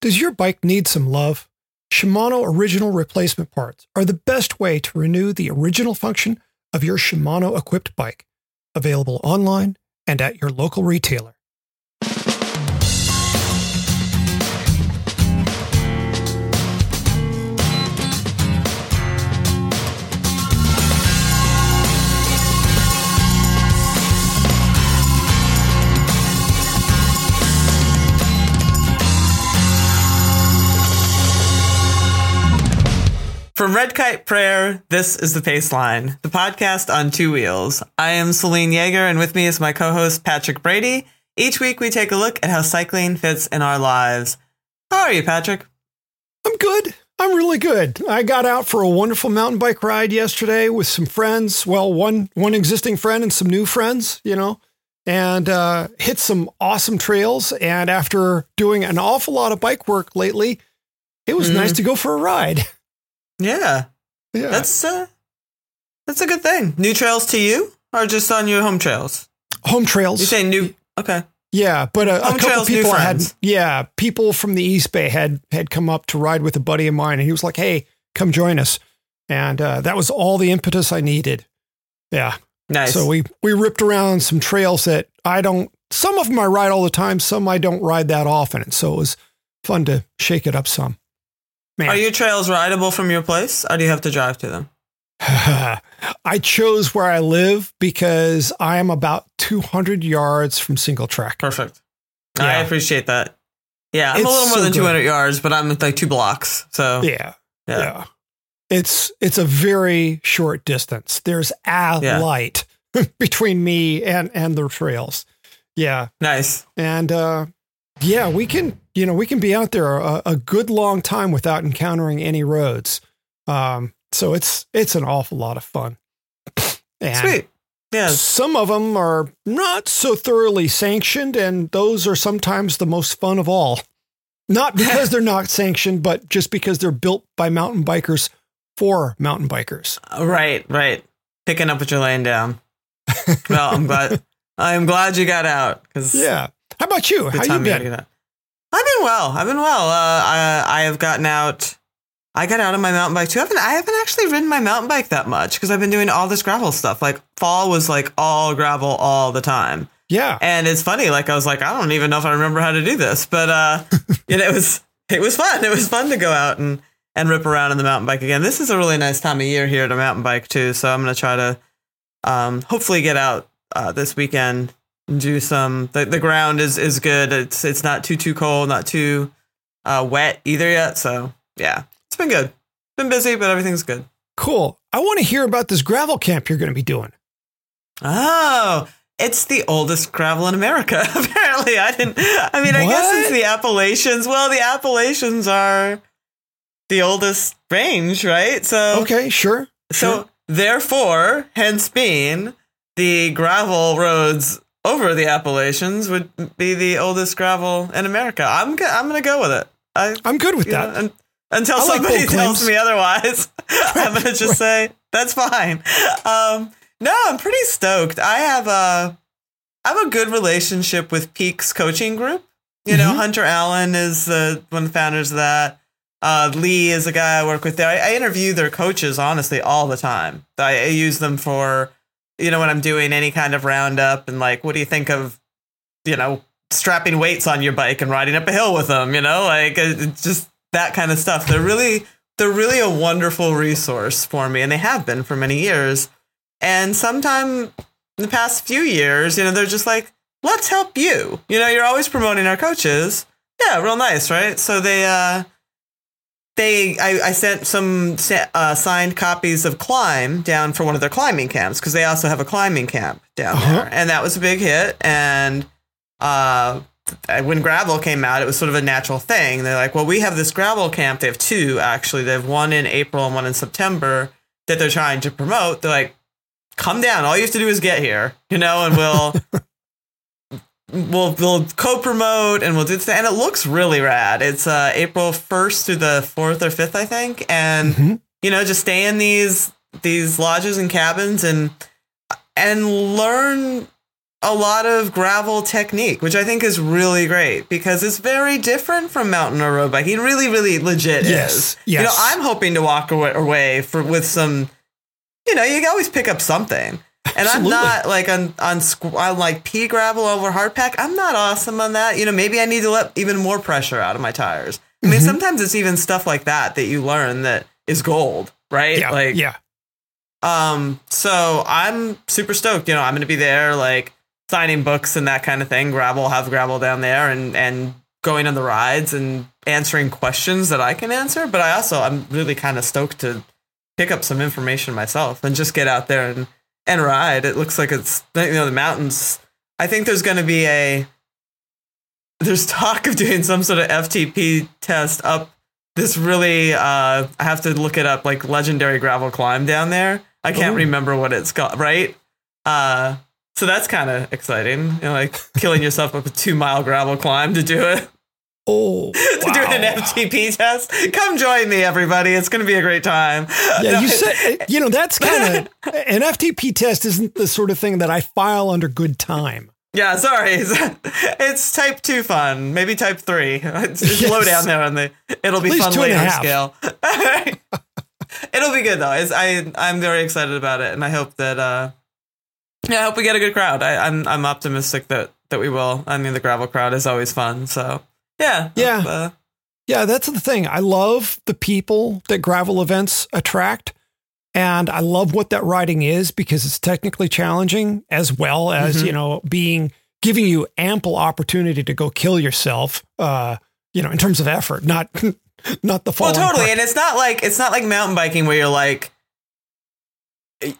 Does your bike need some love? Shimano original replacement parts are the best way to renew the original function of your Shimano equipped bike. Available online and at your local retailer. From Red Kite Prayer, this is the Pace Line, the podcast on two wheels. I am Selene Yeager, and with me is my co-host Patrick Brady. Each week, we take a look at how cycling fits in our lives. How are you, Patrick? I'm good. I'm really good. I got out for a wonderful mountain bike ride yesterday with some friends. Well, one one existing friend and some new friends, you know, and uh, hit some awesome trails. And after doing an awful lot of bike work lately, it was Mhm. nice to go for a ride. Yeah, Yeah. that's uh, that's a good thing. New trails to you, or just on your home trails? home trails. You say new? Okay. Yeah, but a, a couple trails, people had yeah, people from the East Bay had had come up to ride with a buddy of mine, and he was like, "Hey, come join us," and uh, that was all the impetus I needed. Yeah, Nice. so we we ripped around some trails that I don't. Some of them I ride all the time, some I don't ride that often, and so it was fun to shake it up some. Man, are your trails rideable from your place, or do you have to drive to them? I chose where I live because I am about 200 yards from single track. Perfect. I appreciate that. Yeah, I'm It's a little more so than good. 200 yards, but I'm like two blocks. So Yeah. yeah. Yeah. It's it's a very short distance. There's a Yeah. light between me and and the trails. Yeah. nice. And uh yeah, we can, you know, we can be out there a, a good long time without encountering any roads. Um so it's it's an awful lot of fun. And Sweet. Yeah. some of them are not so thoroughly sanctioned and those are sometimes the most fun of all. Not because they're not sanctioned, but just because they're built by mountain bikers for mountain bikers. Right, right. Picking up what you're laying down. well, I'm glad. I'm glad you got out because Yeah. How about you? How you been? I've been well. I've been well. Uh, I I have gotten out. I got out on my mountain bike too. I haven't I haven't actually ridden my mountain bike that much because I've been doing all this gravel stuff. Like fall was like all gravel all the time. Yeah. And it's funny, like I was like, I don't even know if I remember how to do this, but uh, you know, it was it was fun. It was fun to go out and and rip around on the mountain bike again. This is a really nice time of year here to mountain bike too, so I'm gonna try to um, hopefully get out uh, this weekend do some. The, the ground is is good. It's it's not too too cold, not too uh, wet either yet. So yeah, it's been good. Been busy, but everything's good. Cool. I want to hear about this gravel camp you're going to be doing. Oh, it's the oldest gravel in America. Apparently, I didn't. I mean, I guess it's the Appalachians. Well, the Appalachians are the oldest range, right? So, Okay, sure. so sure. therefore, hence being the gravel roads over the Appalachians would be the oldest gravel in America. I'm go- I'm gonna go with it. I I'm good with know, that. un- until I somebody tells me otherwise, I'm gonna just say that's fine. Um, no, I'm pretty stoked. I have a I have a good relationship with Peaks Coaching Group. You know, Mhm. Hunter Allen is uh, one of the founders of that. Uh, Lee is a guy I work with there. I, I interview their coaches honestly all the time. I, I use them for you know when I'm doing any kind of roundup and like, what do you think of you know strapping weights on your bike and riding up a hill with them? You know, like just that kind of stuff. They're really they're really a wonderful resource for me, and they have been for many years. And sometime in the past few years, you know, they're just like, let's help you. You know, you're always promoting our coaches. Yeah, real nice, right? So they, uh, they, I, I sent some uh, signed copies of Climb down for one of their climbing camps because they also have a climbing camp down Uh-huh. there, and that was a big hit. And uh, when gravel came out, it was sort of a natural thing. They're like, well, we have this gravel camp. They have two actually. They have one in April and one in September that they're trying to promote. They're like, come down. All you have to do is get here, you know, and we'll we'll we'll co-promote and we'll do this. And it looks really rad. It's uh, April first through the fourth or fifth, I think, and Mhm. you know, just stay in these these lodges and cabins and and learn a lot of gravel technique, which I think is really great because it's very different from mountain or road biking. It really, really legit Yes, is. yes. You know, I'm hoping to walk away, away for with some. You know, you can always pick up something. And Absolutely. I'm not like on on, like pea gravel over hard pack. I'm not awesome on that. You know, maybe I need to let even more pressure out of my tires. I Mm-hmm. mean, sometimes it's even stuff like that that you learn that is gold, right? Yeah. Like, yeah. um, so I'm super stoked. You know, I'm going to be there, like signing books and that kind of thing. Gravel, have gravel down there, and and going on the rides and answering questions that I can answer. But I also I'm really kind of stoked to pick up some information myself and just get out there and and ride. It looks like it's you know the mountains. I think there's going to be a there's talk of doing some sort of FTP test up this really uh I have to look it up like legendary gravel climb down there. I can't Ooh. remember what it's called, right? Uh so that's kind of exciting. You know, like killing yourself up a 2 mile gravel climb to do it Oh, to do an. FTP test. Come join me everybody. It's going to be a great time. Yeah, you said you know that's kind of an FTP test isn't the sort of thing that I file under good time. Yeah, sorry. It's type 2 fun, maybe type 3. It's, it's low down there on the it'll be At fun two later scale. it'll be good though. It's, I I'm very excited about it and I hope that uh yeah, I hope we get a good crowd. I, I'm I'm optimistic that that we will. I mean, the gravel crowd is always fun. So yeah, Yeah. uh, Yeah, that's the thing. I love the people that gravel events attract. And I love what that riding is because it's technically challenging as well as, Mhm. you know, being giving you ample opportunity to go kill yourself, uh, you know, in terms of effort, not not the fall. well, totally. part. And it's not like it's not like mountain biking where you're like.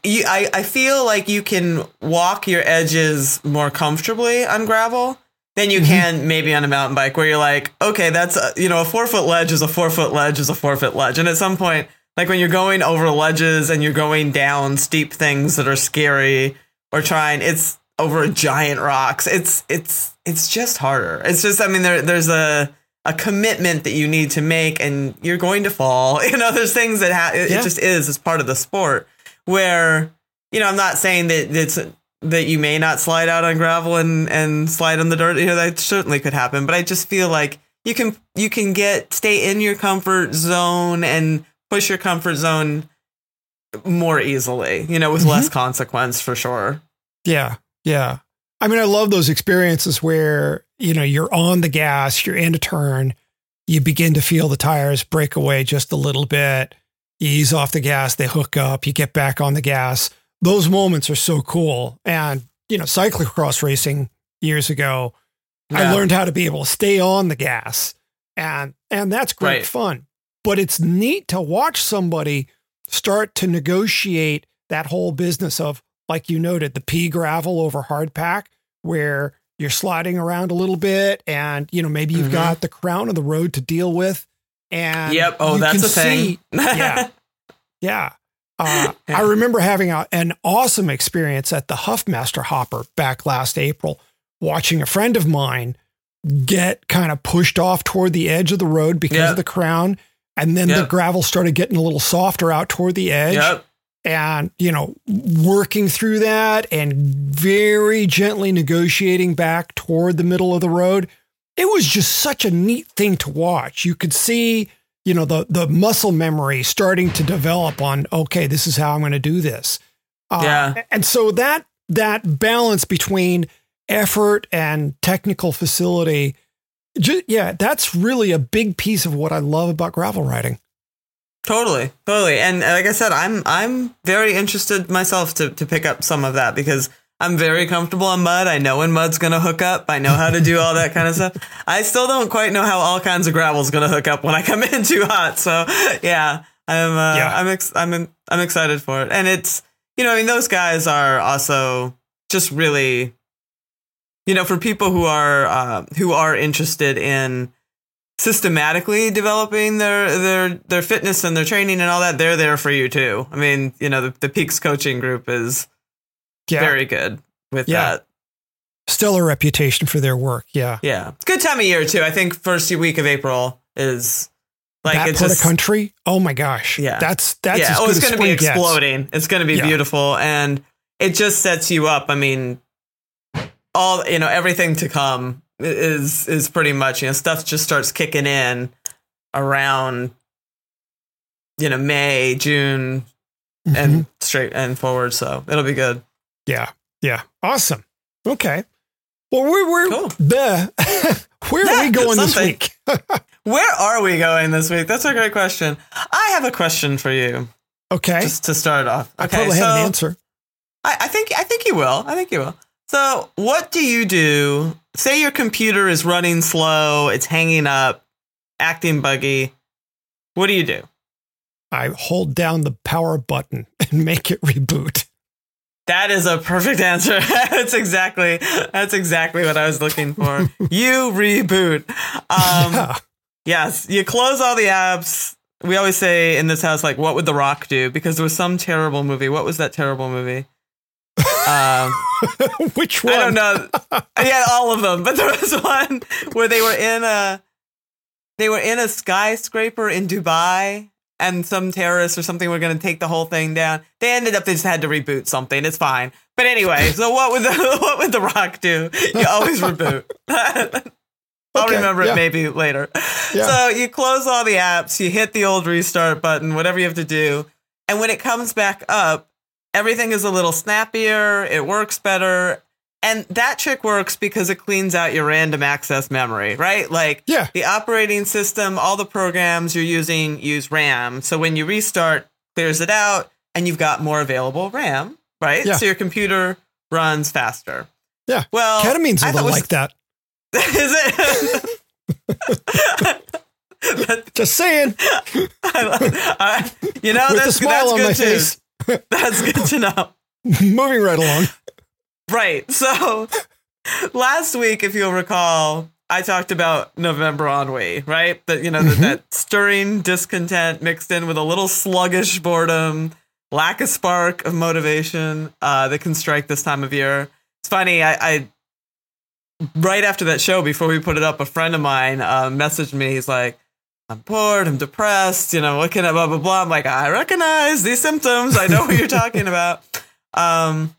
You, I, I feel like you can walk your edges more comfortably on gravel than you Mhm. can maybe on a mountain bike where you're like, okay, that's a, you know a four foot ledge is a four foot ledge is a four foot ledge, and at some point, like when you're going over ledges and you're going down steep things that are scary or trying, it's over giant rocks. It's it's it's just harder. It's just I mean there there's a a commitment that you need to make and you're going to fall. You know, there's things that ha- it, Yeah. it just is as part of the sport where you know, I'm not saying that it's that you may not slide out on gravel and and slide on the dirt. You know, that certainly could happen, but I just feel like you can you can get stay in your comfort zone and push your comfort zone more easily, you know, with less mm-hmm. consequence for sure. Yeah. Yeah. I mean, I love those experiences where, you know, you're on the gas, you're in a turn, you begin to feel the tires break away just a little bit. You ease off the gas, they hook up, you get back on the gas. Those moments are so cool. And, you know, cyclocross racing years ago, I learned how to be able to stay on the gas. And and that's great Right. fun. But it's neat to watch somebody start to negotiate that whole business of like you noted the pea gravel over hard pack where you're sliding around a little bit and you know maybe you've Mhm. got the crown of the road to deal with and Yep. Oh, you that's can a thing. yeah yeah uh, I remember having a, an awesome experience at the Huffmaster Hopper back last April, watching a friend of mine get kind of pushed off toward the edge of the road because of the crown. And then the gravel started getting a little softer out toward the edge. Yep. And, you know, working through that and very gently negotiating back toward the middle of the road. It was just such a neat thing to watch. You could see, you know, the the muscle memory starting to develop on, okay, this is how I'm going to do this. Uh, Yeah. And so that that balance between effort and technical facility, ju- yeah, that's really a big piece of what I love about gravel riding. Totally, totally, and uh, like I said, I'm I'm very interested myself to to pick up some of that because I'm very comfortable on mud. I know when mud's gonna hook up. I know how to do all that kind of stuff. I still don't quite know how all kinds of gravel's gonna hook up when I come in too hot. So yeah, I'm uh, Yeah. I'm ex- I'm I'm excited for it, and it's you know I mean those guys are also just really you know for people who are uh, who are interested in systematically developing their their their fitness and their training and all that they're there for you too i mean you know the, the peaks coaching group is Yeah. very good with Yeah. that stellar reputation for their work. Yeah. yeah it's good time of year too i think first week of april is like that it's part just of country. Oh my gosh. Yeah. That's that's yeah oh it's going to be spring gets. exploding it's going to be Yeah. beautiful and it just sets you up i mean all you know everything to come is is pretty much you know stuff just starts kicking in around you know May June Mhm. and straight and forward so it'll be good yeah, yeah, awesome. Okay. Well, we're we're Cool. the where are we Yeah, going this week? where are we going this week? That's a great question. I have a question for you. Okay, just to start off. I okay probably so have an answer. I, I think I think you will. I think you will. So what do you do? Say your computer is running slow it's hanging up acting buggy. What do you do? I hold down the power button and make it reboot. That is a perfect answer. that's exactly that's exactly what I was looking for. you reboot. Um, yeah. Yes, you close all the apps. We always say in this house, like, what would The Rock do? Because there was some terrible movie. What was that terrible movie? Um, Which one? I don't know. Yeah, all of them. But there was one where they were in a they were in a skyscraper in Dubai and some terrorists or something were going to take the whole thing down. They ended up they just had to reboot something. It's fine. But anyway, so what would the what would the Rock do? You always reboot. I'll Okay, remember yeah. it maybe later. Yeah. So you close all the apps, you hit the old restart button, whatever you have to do. And when it comes back up, everything is a little snappier, it works better. And that trick works because it cleans out your random access memory, right? Like Yeah. the operating system, all the programs you're using use RAM. So when you restart, clears it out and you've got more available RAM, right? Yeah. So your computer runs faster. Yeah. Well, Ketamine's I a little was- like that. Is it? Just saying. I- you know, With a that's, smile that's on good my too. face. That's good to know. Moving right along. Right. So last week, if you'll recall, I talked about November ennui, right? That you know that, that stirring discontent mixed in with a little sluggish boredom, lack of spark of motivation uh, that can strike this time of year. It's funny. I, I right after that show, before we put it up, a friend of mine uh, messaged me. He's like. I'm bored. I'm depressed. You know, what can I, blah, blah, blah. I'm like, I recognize these symptoms. I know what you're talking about. Um,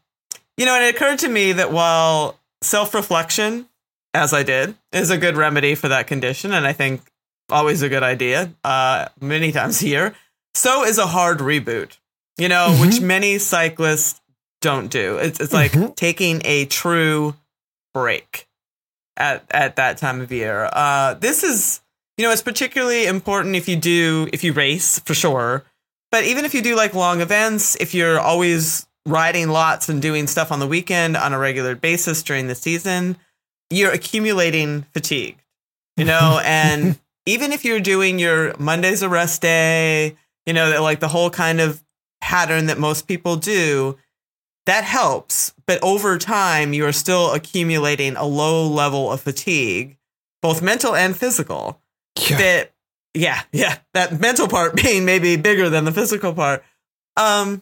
you know, and it occurred to me that while self reflection, as I did, is a good remedy for that condition, and I think always a good idea, uh, many times here, so is a hard reboot, you know, which many cyclists don't do. It's, it's like Mhm. taking a true break at, at that time of year. Uh, this is, you know, it's particularly important if you do, if you race for sure. But even if you do like long events, if you're always riding lots and doing stuff on the weekend on a regular basis during the season, you're accumulating fatigue, you know, and even if you're doing your Monday's a rest day, you know, like the whole kind of pattern that most people do, that helps. But over time, you are still accumulating a low level of fatigue, both mental and physical Yeah. that yeah yeah that mental part being maybe bigger than the physical part um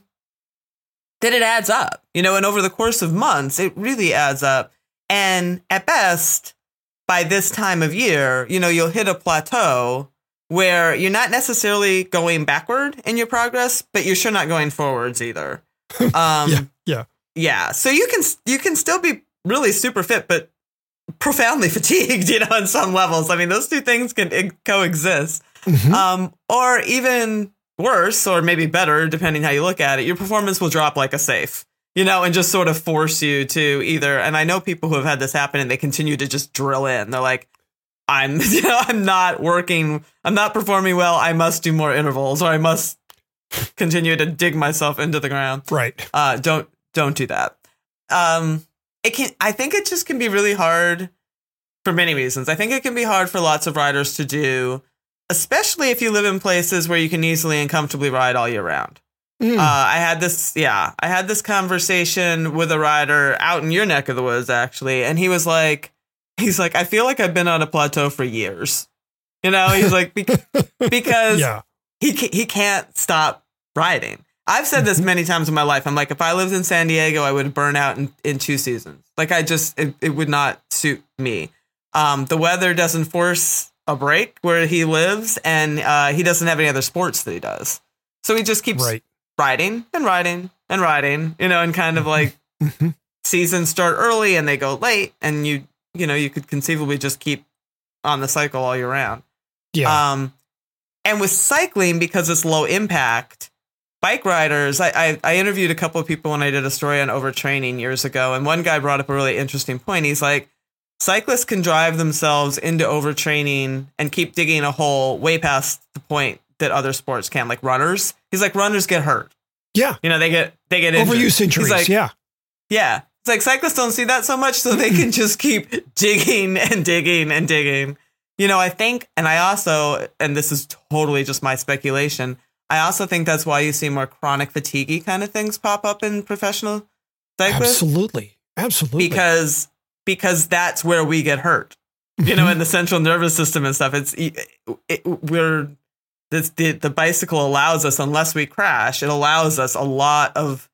that it adds up you know and over the course of months it really adds up and at best by this time of year you know you'll hit a plateau where you're not necessarily going backward in your progress but you're sure not going forwards either um Yeah, yeah. yeah so you can you can still be really super fit but profoundly fatigued, you know, on some levels. I mean, those two things can coexist. Mhm. Um, or even worse, or maybe better, depending how you look at it, your performance will drop like a safe, you know, and just sort of force you to either. And I know people who have had this happen and they continue to just drill in. They're like, I'm, you know, I'm not working, I'm not performing well. I must do more intervals, or I must continue to dig myself into the ground Right. uh, don't don't do that. Um, it can. I think it just can be really hard for many reasons. I think it can be hard for lots of riders to do, especially if you live in places where you can easily and comfortably ride all year round. Mm. Uh, I had this, yeah, I had this conversation with a rider out in your neck of the woods, actually, and he was like, he's like, I feel like I've been on a plateau for years. You know, he's like, "Bec- because yeah. he ca- he can't stop riding. I've said Mm-hmm. this many times in my life. I'm like, if I lived in San Diego, I would burn out in, in two seasons. Like, I just it, it would not suit me. Um, the weather doesn't force a break where he lives, and uh, he doesn't have any other sports that he does. So he just keeps Right. riding and riding and riding, you know, and kind of like Mhm. seasons start early and they go late, and you you know you could conceivably just keep on the cycle all year round. Yeah. Um, and with cycling, because it's low impact, bike riders, I, I, I interviewed a couple of people when I did a story on overtraining years ago, and one guy brought up a really interesting point. He's like, cyclists can drive themselves into overtraining and keep digging a hole way past the point that other sports can, like runners. He's like, runners get hurt. yeah. You know, they get they get injured. Overuse injuries. Like, yeah. yeah. It's like cyclists don't see that so much, so they can just keep digging and digging and digging. You know, I think, and I also, and this is totally just my speculation, I also think that's why you see more chronic fatigue kind of things pop up in professional cyclists. Absolutely. Absolutely. Because because that's where we get hurt. You know, in the central nervous system and stuff. It's it, it, we're this the, the bicycle allows us, unless we crash, it allows us a lot of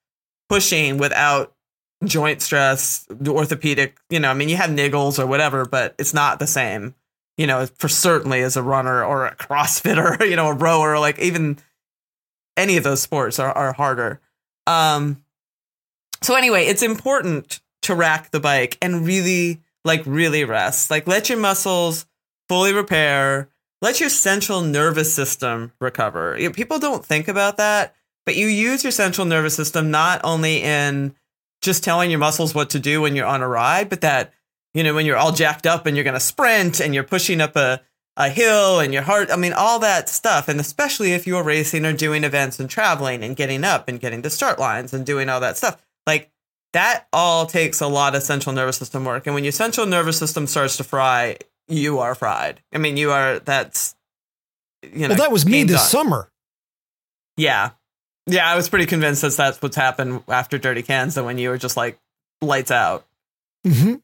pushing without joint stress, orthopedic, you know, I mean, you have niggles or whatever, but it's not the same, you know, for certainly as a runner or a CrossFitter, you know, a rower, like even any of those sports are, are harder. Um, so anyway, it's important to rack the bike and really, like, really rest. Like, let your muscles fully repair. Let your central nervous system recover. You know, people don't think about that, but you use your central nervous system not only in just telling your muscles what to do when you're on a ride, but that, you know, when you're all jacked up and you're going to sprint and you're pushing up a, a hill and your heart, I mean, all that stuff. And especially if you're racing or doing events and traveling and getting up and getting to start lines and doing all that stuff, like that all takes a lot of central nervous system work. And when your central nervous system starts to fry, you are fried. I mean, you are, that's, you know, well, that was me this on. summer. Yeah. Yeah, I was pretty convinced that that's what's happened after Dirty Kanza, that when you were just like lights out. hmm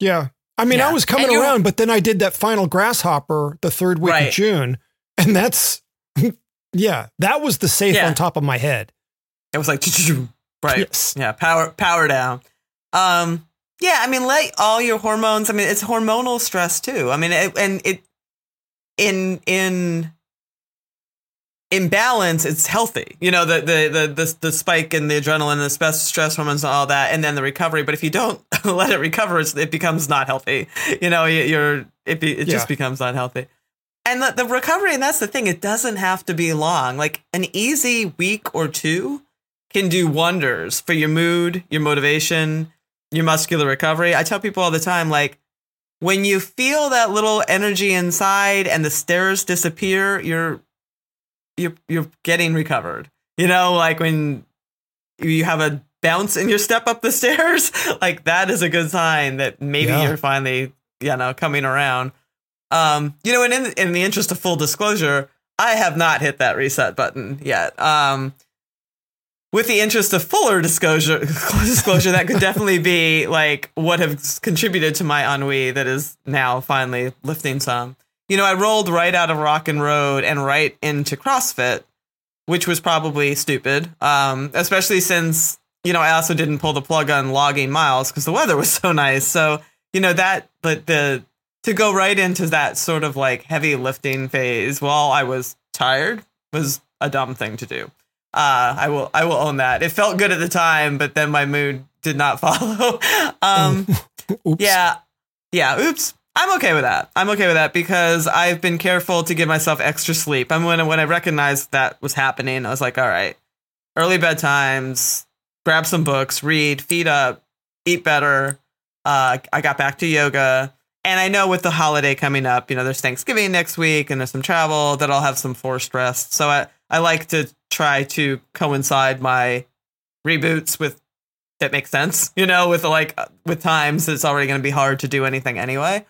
Yeah. I mean, Yeah. I was coming And around, but then I did that final grasshopper the third week Right. of June. And that's, yeah, that was the safe Yeah. on top of my head. It was like, right. Yes. Yeah, power power down. Um, yeah, I mean, let all your hormones. I mean, it's hormonal stress too. I mean, it, and it in in imbalance it's healthy. You know, the the the the, the spike in the adrenaline, the stress stress hormones, and all that, and then the recovery. But if you don't let it recover, it's, it becomes not healthy. You know, you- you're it be, it just Yeah. becomes unhealthy. And the, the recovery, and that's the thing, it doesn't have to be long. Like an easy week or two can do wonders for your mood, your motivation, your muscular recovery. I tell people all the time, like, when you feel that little energy inside and the stairs disappear, you're you're you're getting recovered. You know, like when you have a bounce in your step up the stairs, like that is a good sign that maybe Yeah. you're finally, you know, coming around. Um, you know, and in in the interest of full disclosure, I have not hit that reset button yet. Um, with the interest of fuller disclosure, disclosure that could definitely be like what has contributed to my ennui that is now finally lifting some. You know, I rolled right out of Rock and Road and right into CrossFit, which was probably stupid. Um, especially since you know I also didn't pull the plug on logging miles because the weather was so nice. So you know that, but the to go right into that sort of like heavy lifting phase while I was tired was a dumb thing to do. Uh, I will I will own that. It felt good at the time, but then my mood did not follow. um, Oops. yeah, yeah. Oops. I'm okay with that. I'm okay with that because I've been careful to give myself extra sleep. And when when I recognized that was happening, I was like, all right, early bedtimes, grab some books, read, feed up, eat better. Uh, I got back to yoga. And I know with the holiday coming up, you know, there's Thanksgiving next week and there's some travel that I'll have some forced rest. So I, I like to try to coincide my reboots with that makes sense, you know, with like with times it's already going to be hard to do anything anyway.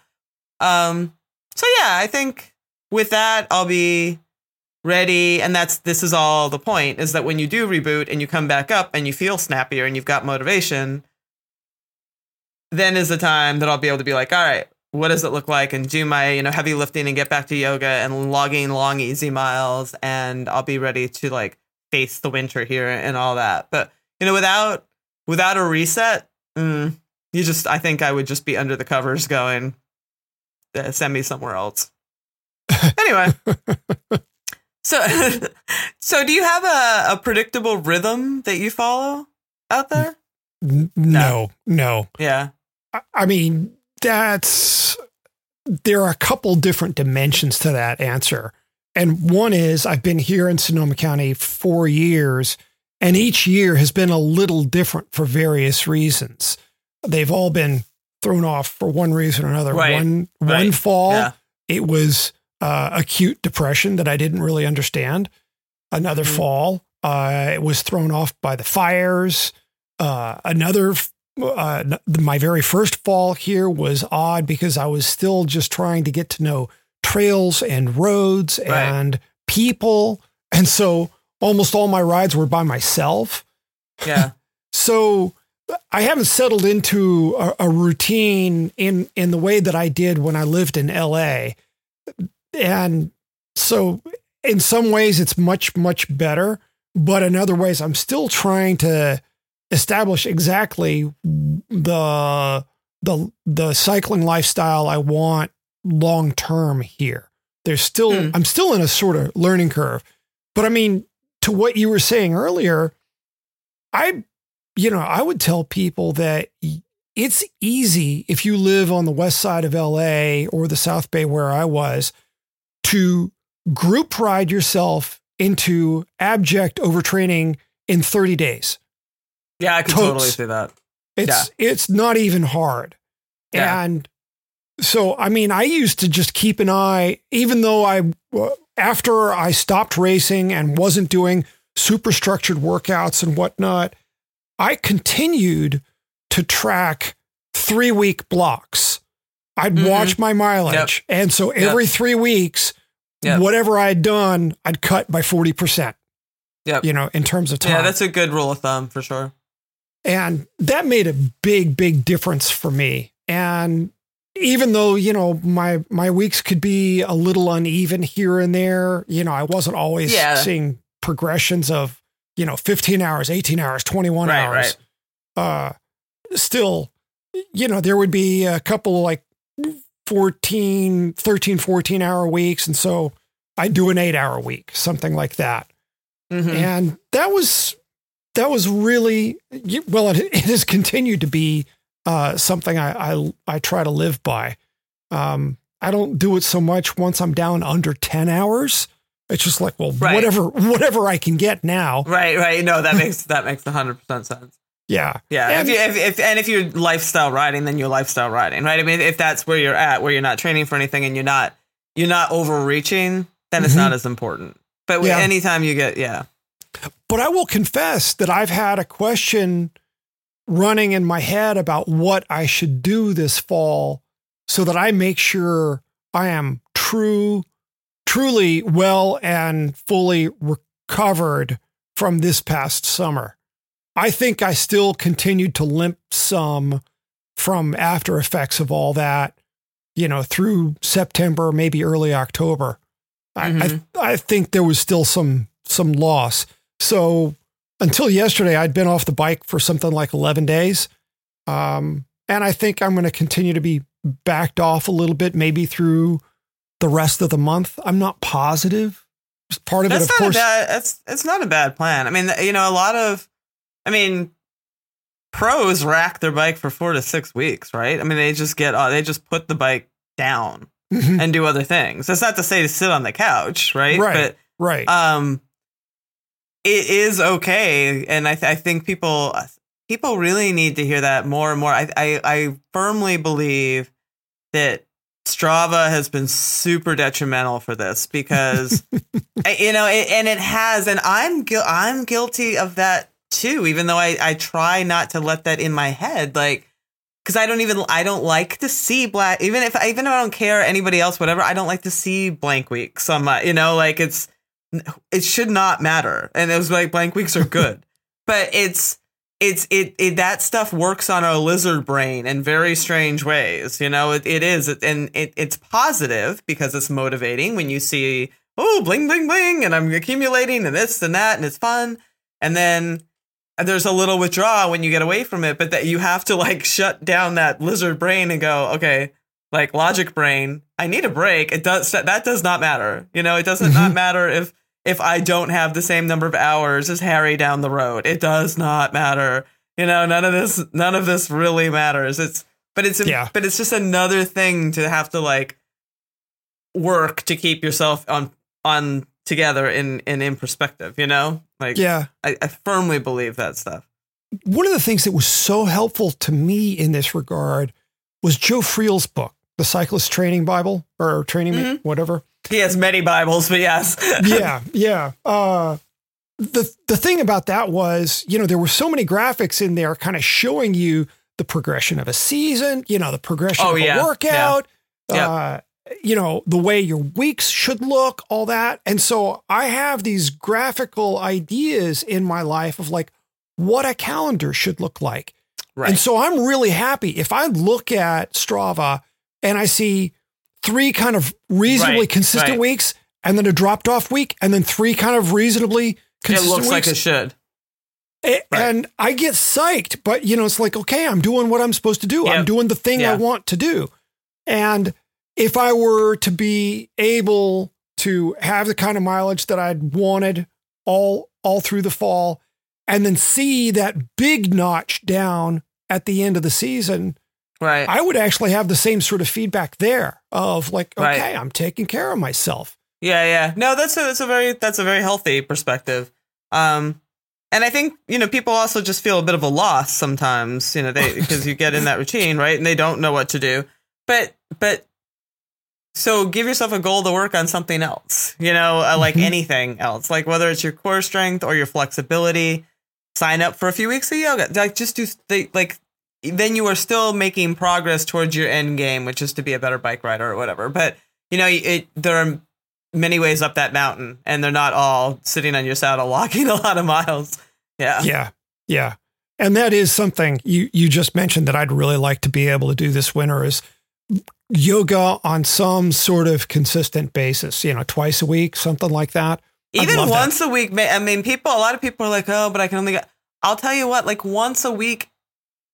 Um so yeah, I think with that I'll be ready and that's this is all the point is that when you do reboot and you come back up and you feel snappier and you've got motivation, then is the time that I'll be able to be like, all right, what does it look like and do my, you know, heavy lifting and get back to yoga and logging long easy miles and I'll be ready to like face the winter here and all that. But you know, without without a reset, mm, you just I think I would just be under the covers going uh, send me somewhere else. anyway. So so do you have a, a predictable rhythm that you follow out there? N- no, no. Yeah. I, I mean, that's there are a couple different dimensions to that answer. And one is I've been here in Sonoma County four years, and each year has been a little different for various reasons. They've all been thrown off for one reason or another. Right. One one fall, Yeah. it was uh, acute depression that I didn't really understand. Another Mhm. fall, uh, it was thrown off by the fires. Uh, another, uh, my very first fall here was odd because I was still just trying to get to know trails and roads Right. and people. And so almost all my rides were by myself. Yeah. So I haven't settled into a, a routine in in the way that I did when I lived in LA. And so in some ways it's much much better, but in other ways I'm still trying to establish exactly the the the cycling lifestyle I want long term here. There's still Hmm. I'm still in a sort of learning curve. But I mean to what you were saying earlier, I you know, I would tell people that it's easy if you live on the west side of LA or the South Bay where I was to group ride yourself into abject overtraining in 30 days. Yeah, I can Totes. totally see that. It's it's not even hard. Yeah. And so I mean I used to just keep an eye even though I after I stopped racing and wasn't doing super structured workouts and whatnot, I continued to track 3 week blocks. I'd Mhm. watch my mileage. And so every 3 weeks Yep. whatever I had done, I'd cut by 40%. Yeah. You know, in terms of time. Yeah, that's a good rule of thumb for sure. And that made a big, big difference for me. And even though, you know, my my weeks could be a little uneven here and there, you know, I wasn't always Yeah. seeing progressions of, you know, 15 hours, 18 hours, 21 Right, hours. Uh still, you know, there would be a couple like 14, 13, 14 hour weeks. And so I'd do an eight hour week, something like that Mhm. and that was that was really well it, it has continued to be uh, something I, I I try to live by um, I don't do it so much once I'm down under 10 hours it's just like well Right. whatever whatever I can get now Right, right. No, that makes that makes hundred percent sense. yeah Yeah, And- if you if, if and if you're lifestyle riding, then you're lifestyle riding, right? I mean, if that's where you're at, where you're not training for anything and you're not you're not overreaching, then it's Mhm. not as important. But Yeah. anytime you get, yeah, but I will confess that I've had a question running in my head about what I should do this fall so that I make sure I am true, truly well and fully recovered from this past summer. I think I still continued to limp some from after effects of all that, you know, through September, maybe early October. I, Mhm. I I think there was still some some loss. So until yesterday, I'd been off the bike for something like 11 days. Um, and I think I'm going to continue to be backed off a little bit, maybe through the rest of the month. I'm not positive. Part of that's it, of not course. a bad. That's it's not a bad plan. I mean, you know, a lot of, I mean, pros rack their bike for four to six weeks, right? I mean, they just get, uh, they just put the bike down Mhm. and do other things. That's not to say to sit on the couch, right? Right. right. Um, it is okay, and I th- I think people people really need to hear that more and more. I I, I firmly believe that Strava has been super detrimental for this because I- you know, it, and it has, and I'm gui- I'm guilty of that too. Even though I I try not to let that in my head, like because I don't even I don't like to see black. Even if even if I don't care anybody else, whatever, I don't like to see blank weeks on my. You know, like it's it should not matter, and it was like blank weeks are good, but it's. It's it, it that stuff works on our lizard brain in very strange ways. You know, it, it is, and it, it's positive because it's motivating when you see oh, bling, bling, bling, and I'm accumulating and this and that, and it's fun. And then there's a little withdrawal when you get away from it, but that you have to like shut down that lizard brain and go, okay, like logic brain, I need a break. It does that does not matter. You know, it doesn't not mm-hmm. matter if if I don't have the same number of hours as Harry down the road. It does not matter. You know, none of this none of this really matters. It's but it's Yeah. but it's just another thing to have to like work to keep yourself on on together in in in perspective, you know? Like Yeah. I, I firmly believe that stuff. One of the things that was so helpful to me in this regard was Joe Friel's book, The Cyclist Training Bible or Training, Mhm. whatever. He has many Bibles, but yes. yeah, yeah. Uh, the the thing about that was, you know, there were so many graphics in there, kind of showing you the progression of a season, you know, the progression Oh, of yeah, a workout, yeah. uh, you know, the way your weeks should look, all that. And so I have these graphical ideas in my life of like what a calendar should look like. right. And so I'm really happy if I look at Strava and I see three kind of reasonably Right, consistent right. weeks and then a dropped off week and then three kind of reasonably consistent weeks. it looks like it should. A- right. And I get psyched, but you know, it's like, okay, I'm doing what I'm supposed to do. I'm doing the thing I want to do. And if I were to be able to have the kind of mileage that I'd wanted all all through the fall and then see that big notch down at the end of the season, Right. I would actually have the same sort of feedback there of like, Right. okay, I'm taking care of myself. Yeah, yeah. No, that's a that's a very that's a very healthy perspective. Um and I think, you know, people also just feel a bit of a loss sometimes, you know, they because you get in that routine, right? And they don't know what to do. But but so give yourself a goal to work on something else, you know, uh, like Mhm. anything else, like whether it's your core strength or your flexibility. Sign up for a few weeks of yoga. Like just do they, like then you are still making progress towards your end game, which is to be a better bike rider or whatever. But you know, it there are many ways up that mountain, and they're not all sitting on your saddle walking a lot of miles. Yeah, Yeah. Yeah. And that is something you, you just mentioned that I'd really like to be able to do this winter is yoga on some sort of consistent basis, you know, twice a week, something like that. Even love that. once a week. I mean, people. A lot of people are like, "Oh, but I can only." I'll tell you what. Like once a week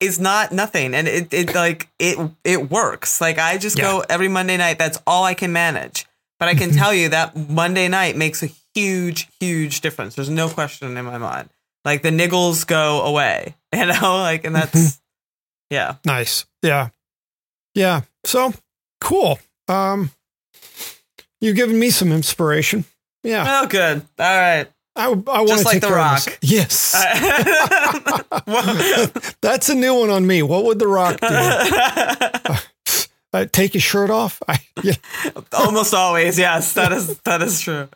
is not nothing, and it it like it it works. Like I just Yeah. go every Monday night. That's all I can manage. But I can tell you that Monday night makes a huge, huge difference. There's no question in my mind. Like the niggles go away, you know. Like, and that's yeah. Nice. Yeah. Yeah. So cool. Um, you've given me some inspiration. Yeah. Oh, good. All right. I, I want Just to like The Rock. myself. Yes. Well- That's a new one on me. What would The Rock do? Uh, take his shirt off? I, yeah. Almost always, yes. That is that is true.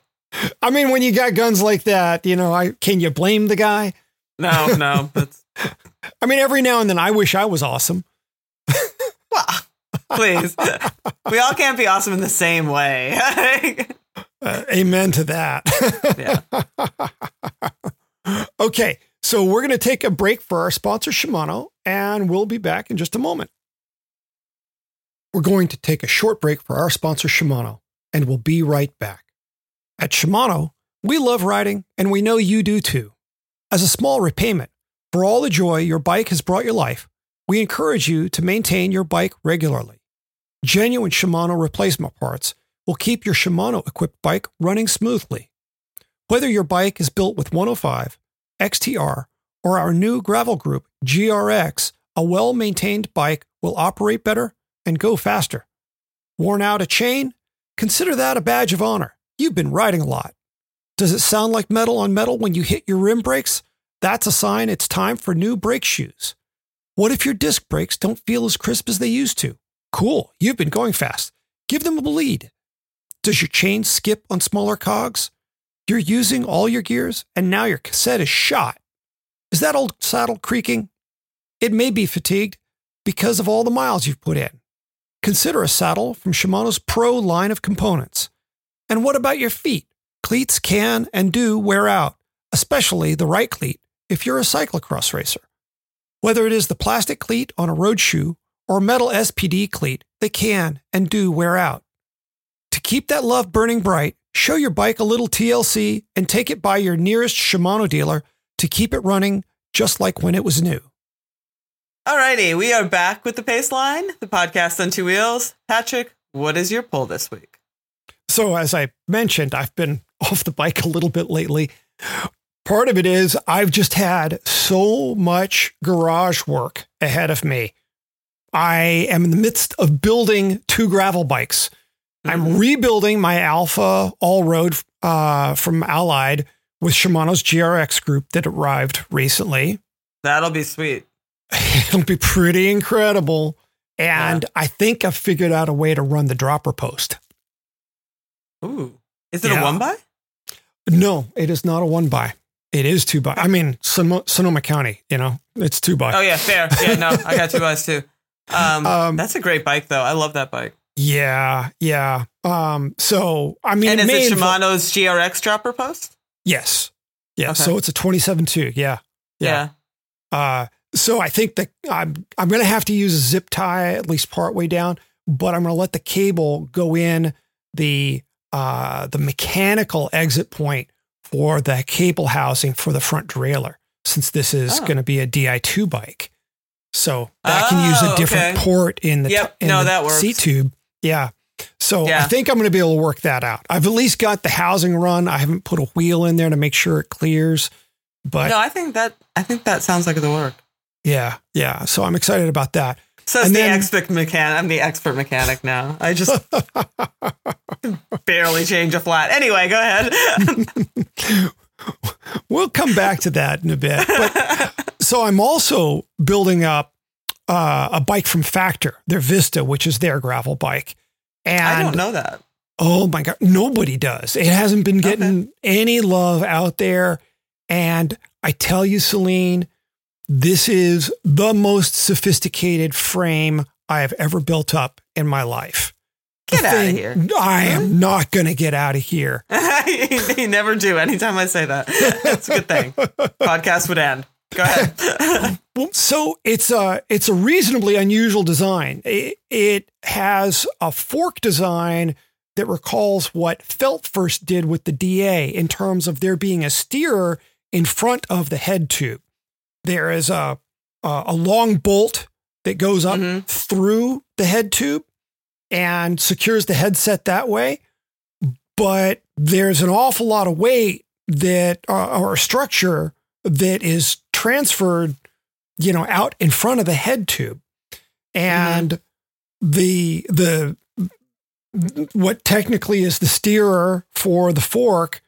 I mean, when you got guns like that, you know, I can you blame the guy? No, no. That's I mean, every now and then I wish I was awesome. well, please. We all can't be awesome in the same way. Uh, amen to that. yeah. okay, so we're going to take a break for our sponsor, Shimano, and we'll be back in just a moment. We're going to take a short break for our sponsor, Shimano, and we'll be right back. At Shimano, we love riding, and we know you do too. As a small repayment for all the joy your bike has brought your life, we encourage you to maintain your bike regularly. Genuine Shimano replacement parts will keep your Shimano equipped bike running smoothly. Whether your bike is built with 105, XTR, or our new gravel group, GRX, a well maintained bike will operate better and go faster. Worn out a chain? Consider that a badge of honor. You've been riding a lot. Does it sound like metal on metal when you hit your rim brakes? That's a sign it's time for new brake shoes. What if your disc brakes don't feel as crisp as they used to? Cool, you've been going fast. Give them a bleed. Does your chain skip on smaller cogs? You're using all your gears and now your cassette is shot. Is that old saddle creaking? It may be fatigued because of all the miles you've put in. Consider a saddle from Shimano's Pro line of components. And what about your feet? Cleats can and do wear out, especially the right cleat if you're a cyclocross racer. Whether it is the plastic cleat on a road shoe or metal SPD cleat, they can and do wear out. Keep that love burning bright, show your bike a little TLC and take it by your nearest Shimano dealer to keep it running just like when it was new. Alrighty, we are back with the Pace Line, the podcast on two wheels. Patrick, what is your pull this week? So, as I mentioned, I've been off the bike a little bit lately. part of it is I've just had so much garage work ahead of me. I am in the midst of building two gravel bikes. I'm rebuilding my Alfa Allroad uh, from Allied with Shimano's GRX group that arrived recently. That'll be sweet. It'll be pretty incredible. And I think I've figured out a way to run the dropper post. Ooh. Is it Yeah. a one by? No, it is not a one by. It is two by. I mean, Sonoma, Sonoma County, you know, it's two by. Oh yeah, fair. Yeah, no, I got two bys too. Um, Um, that's a great bike though. I love that bike. Yeah, yeah. Um, so I mean, and it is it invo- Shimano's GRX dropper post? Yes, yeah. Okay. So it's a twenty-seven two. Yeah, Yeah. Uh, so I think that I'm I'm going to have to use a zip tie at least part way down, but I'm going to let the cable go in the uh, the mechanical exit point for the cable housing for the front derailleur, since this is Oh. going to be a Di2 bike. So that can use a Oh, different okay. port in the Yep. in No, the that works. seat tube. Yeah. So I think I'm going to be able to work that out. I've at least got the housing run. I haven't put a wheel in there to make sure it clears, but No, I think that I think that sounds like it'll work. yeah, yeah. So I'm excited about that. So And the then- expert mechanic. I'm the expert mechanic now. I just barely change a flat. Anyway, go ahead. We'll come back to that in a bit. But so I'm also building up uh, a bike from Factor, their Vista, which is their gravel bike. And I don't know that. Oh my God. Nobody does. It hasn't been getting any love out there. And I tell you, Selene, this is the most sophisticated frame I have ever built up in my life. Get out of here. I am not going to get out of here. you never do. Anytime I say that, that's a good thing. Podcast would end. Go ahead. Well, so it's a it's a reasonably unusual design. It, it has a fork design that recalls what Felt first did with the DA in terms of there being a steerer in front of the head tube. There is a a, a long bolt that goes up Mhm. through the head tube and secures the headset that way. But there's an awful lot of weight that uh, or structure that is transferred, you know, out in front of the head tube, and the the what technically is the steerer for the fork,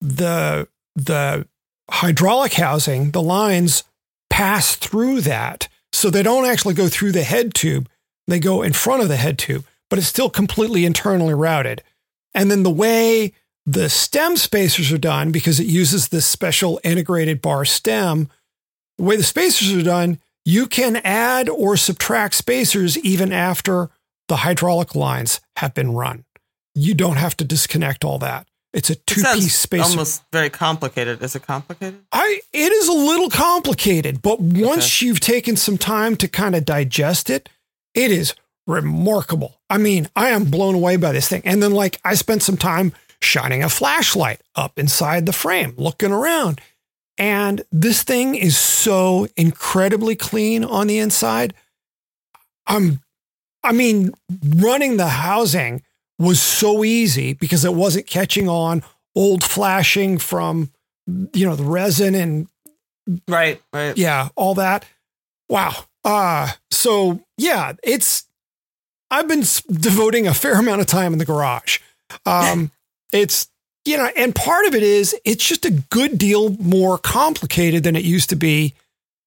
the the hydraulic housing, the lines pass through that, so they don't actually go through the head tube; they go in front of the head tube, but it's still completely internally routed. And then the way the stem spacers are done, because it uses this special integrated bar stem, the way the spacers are done, you can add or subtract spacers even after the hydraulic lines have been run. You don't have to disconnect all that. It's a two sounds piece spacer. Almost very complicated. Is it complicated? I it is a little complicated, but once you've taken some time to kind of digest it, it is remarkable. I mean, I am blown away by this thing. And then like I spent some time shining a flashlight up inside the frame, looking around. And this thing is so incredibly clean on the inside. I'm I mean, running the housing was so easy because it wasn't catching on old flashing from you know the resin and Right. Right. yeah all that wow uh so yeah it's i've been devoting a fair amount of time in the garage um it's you know and part of it is it's just a good deal more complicated than it used to be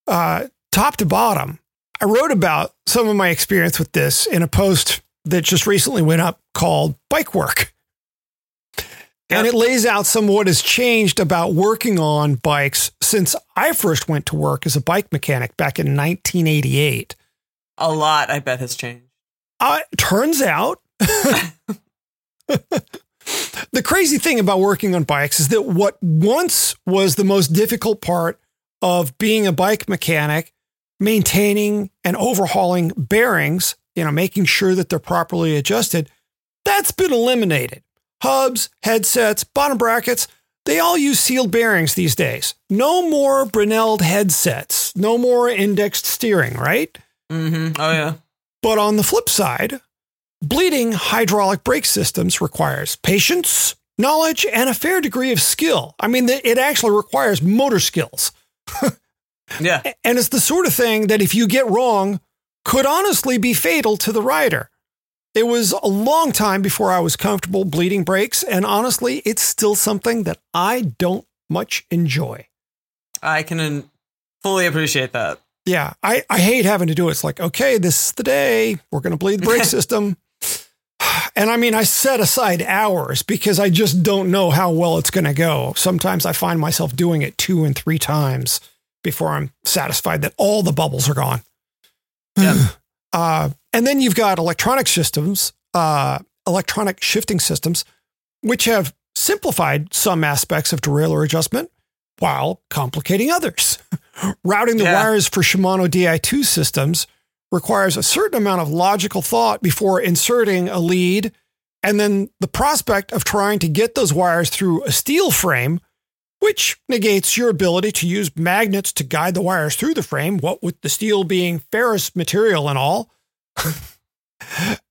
uh top to bottom i wrote about some of my experience with this in a post that just recently went up called bike work and it lays out some of what has changed about working on bikes since I first went to work as a bike mechanic back in 1988. A lot, I bet, has changed. Uh, turns out, the crazy thing about working on bikes is that what once was the most difficult part of being a bike mechanic, maintaining and overhauling bearings, you know, making sure that they're properly adjusted, that's been eliminated. Hubs, headsets, bottom brackets, they all use sealed bearings these days. No more Brinelled headsets, no more indexed steering, right? Mm-hmm. Oh yeah. But on the flip side, bleeding hydraulic brake systems requires patience knowledge and a fair degree of skill. I mean, it actually requires motor skills. yeah. And it's the sort of thing that if you get wrong, could honestly be fatal to the rider. It was a long time before I was comfortable bleeding brakes, and honestly, it's still something that I don't much enjoy. I can fully appreciate that. Yeah, I, I hate having to do it. It's like, okay, this is the day. We're going to bleed the brake system. And I mean, I set aside hours because I just don't know how well it's going to go. Sometimes I find myself doing it two and three times before I'm satisfied that all the bubbles are gone. Yeah. uh, and then you've got electronic systems, uh, electronic shifting systems, which have simplified some aspects of derailleur adjustment while complicating others. Routing the yeah. wires for Shimano Di2 systems requires a certain amount of logical thought before inserting a lead, and then the prospect of trying to get those wires through a steel frame, which negates your ability to use magnets to guide the wires through the frame, what with the steel being ferrous material and all.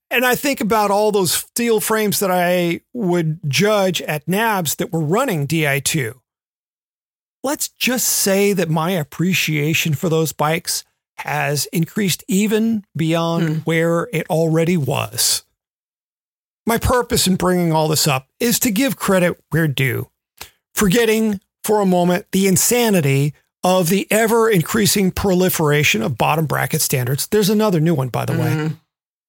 and I think about all those steel frames that I would judge at NAHBS that were running Di2 let's just say that my appreciation for those bikes has increased even beyond hmm. where it already was. My purpose in bringing all this up is to give credit where due, forgetting for a moment the insanity of the ever increasing proliferation of bottom bracket standards. There's another new one, by the mm-hmm. way.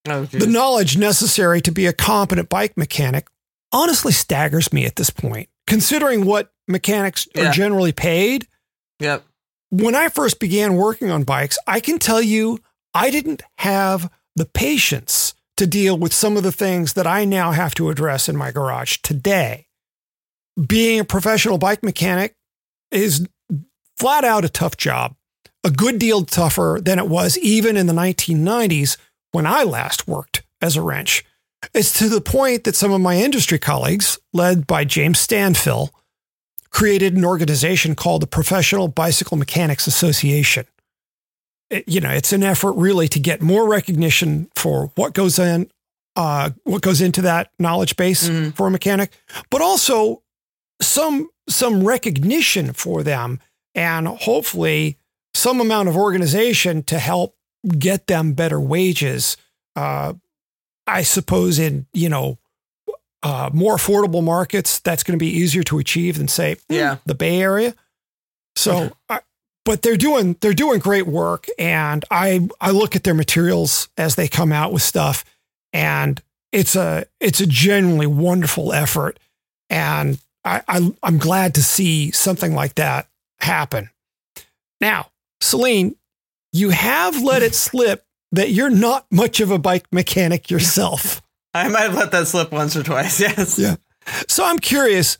Oh, the knowledge necessary to be a competent bike mechanic honestly staggers me at this point, considering what mechanics yeah. are generally paid. Yep. When I first began working on bikes, I can tell you I didn't have the patience to deal with some of the things that I now have to address in my garage today. Being a professional bike mechanic is flat out a tough job, a good deal tougher than it was even in the 1990s when I last worked as a wrench. It's to the point that some of my industry colleagues, led by James Stanfill, created an organization called the Professional Bicycle Mechanics Association. It, you know, it's an effort really to get more recognition for what goes in, uh, what goes into that knowledge base mm-hmm. for a mechanic, but also some some recognition for them, and hopefully some amount of organization to help get them better wages. Uh, I suppose in you know uh, more affordable markets, that's going to be easier to achieve than say yeah. the Bay Area. So, I, but they're doing they're doing great work, and I I look at their materials as they come out with stuff, and it's a it's a genuinely wonderful effort, and I, I I'm glad to see something like that happen. Now, Selene, you have let it slip that you're not much of a bike mechanic yourself. I might have let that slip once or twice. Yes. Yeah. So I'm curious,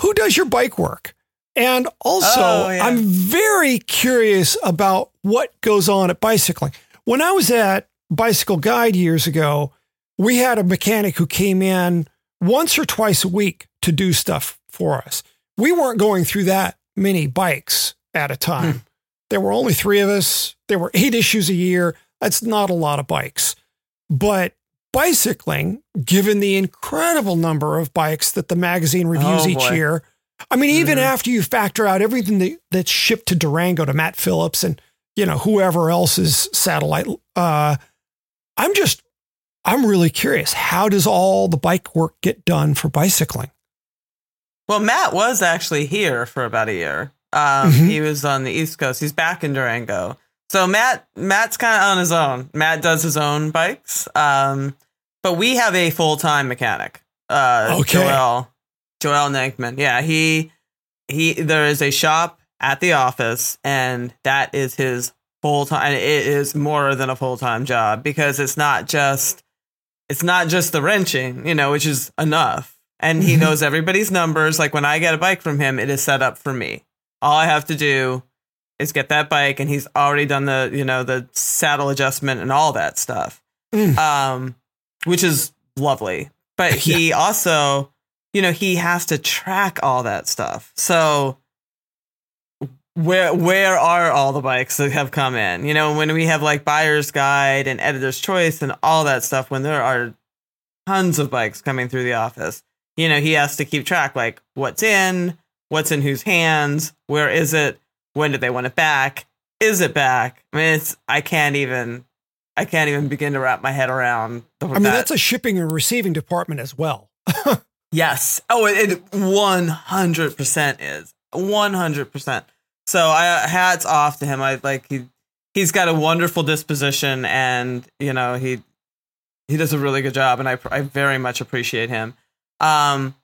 who does your bike work? And also, oh, yeah. I'm very curious about what goes on at bicycling. When I was at Bicycle Guide years ago, we had a mechanic who came in once or twice a week to do stuff for us. We weren't going through that many bikes at a time. Hmm. There were only three of us. There were eight issues a year. That's not a lot of bikes. But bicycling, given the incredible number of bikes that the magazine reviews oh, each year. I mean, even mm-hmm. after you factor out everything that, that's shipped to Durango to Matt Phillips and you know whoever else's satellite, uh, I'm just I'm really curious. How does all the bike work get done for bicycling? Well, Matt was actually here for about a year. Um, mm-hmm. He was on the East Coast. He's back in Durango. So Matt, Matt's kind of on his own. Matt does his own bikes. Um, but we have a full time mechanic. Uh, okay. Joel, Joel Nankman. Yeah, he he. There is a shop at the office, and that is his full time. It is more than a full time job because it's not just it's not just the wrenching, you know, which is enough. And he mm-hmm. knows everybody's numbers. Like when I get a bike from him, it is set up for me. All I have to do is get that bike, and he's already done the you know the saddle adjustment and all that stuff. Mm. Um, which is lovely. But he yeah. also, you know, he has to track all that stuff. So where where are all the bikes that have come in? You know, when we have like buyer's guide and editor's choice and all that stuff, when there are tons of bikes coming through the office, you know, he has to keep track like what's in, what's in whose hands, where is it, when did they want it back, is it back? I mean, it's I can't even I can't even begin to wrap my head around. The, I mean, that. that's a shipping and receiving department as well. yes. Oh, it one hundred percent is one hundred percent. So I hats off to him. I like he he's got a wonderful disposition, and you know he he does a really good job, and I I very much appreciate him. Um,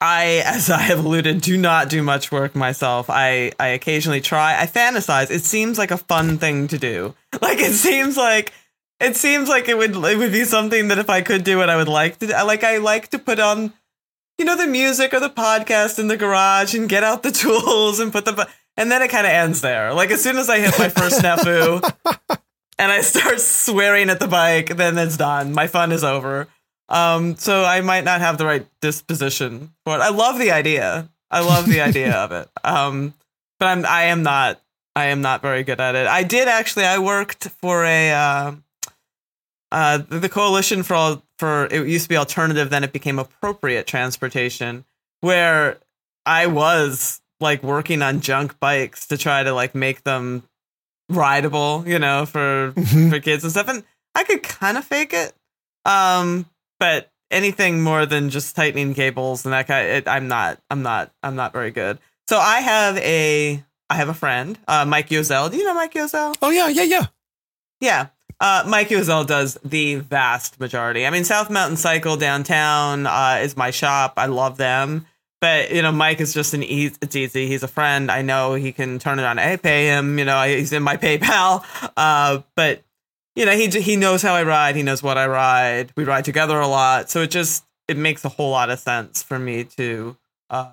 I, as I have alluded, do not do much work myself. I, I occasionally try. I fantasize. It seems like a fun thing to do. Like it seems like it seems like it would it would be something that if I could do it, I would like to. Like I like to put on, you know, the music or the podcast in the garage and get out the tools and put the. And then it kind of ends there. Like as soon as I hit my first snafu, and I start swearing at the bike, then it's done. My fun is over. Um, so I might not have the right disposition for it. I love the idea. I love the idea of it. Um, but I'm I am not I am not very good at it. I did actually. I worked for a uh, uh, the coalition for all for it used to be alternative, then it became appropriate transportation, where I was like working on junk bikes to try to like make them rideable, you know, for mm-hmm. for kids and stuff. And I could kind of fake it. Um, but anything more than just tightening cables and that kind, it, I'm not, I'm not, I'm not very good. So I have a, I have a friend, uh, Mike Yozel. Do you know Mike Yozel? Oh yeah, yeah, yeah, yeah. Uh, Mike Yozel does the vast majority. I mean, South Mountain Cycle downtown uh, is my shop. I love them. But you know, Mike is just an easy. It's easy. He's a friend. I know he can turn it on. I pay him. You know, he's in my PayPal. Uh, but you know, he he knows how I ride. He knows what I ride. We ride together a lot, so it just it makes a whole lot of sense for me to uh,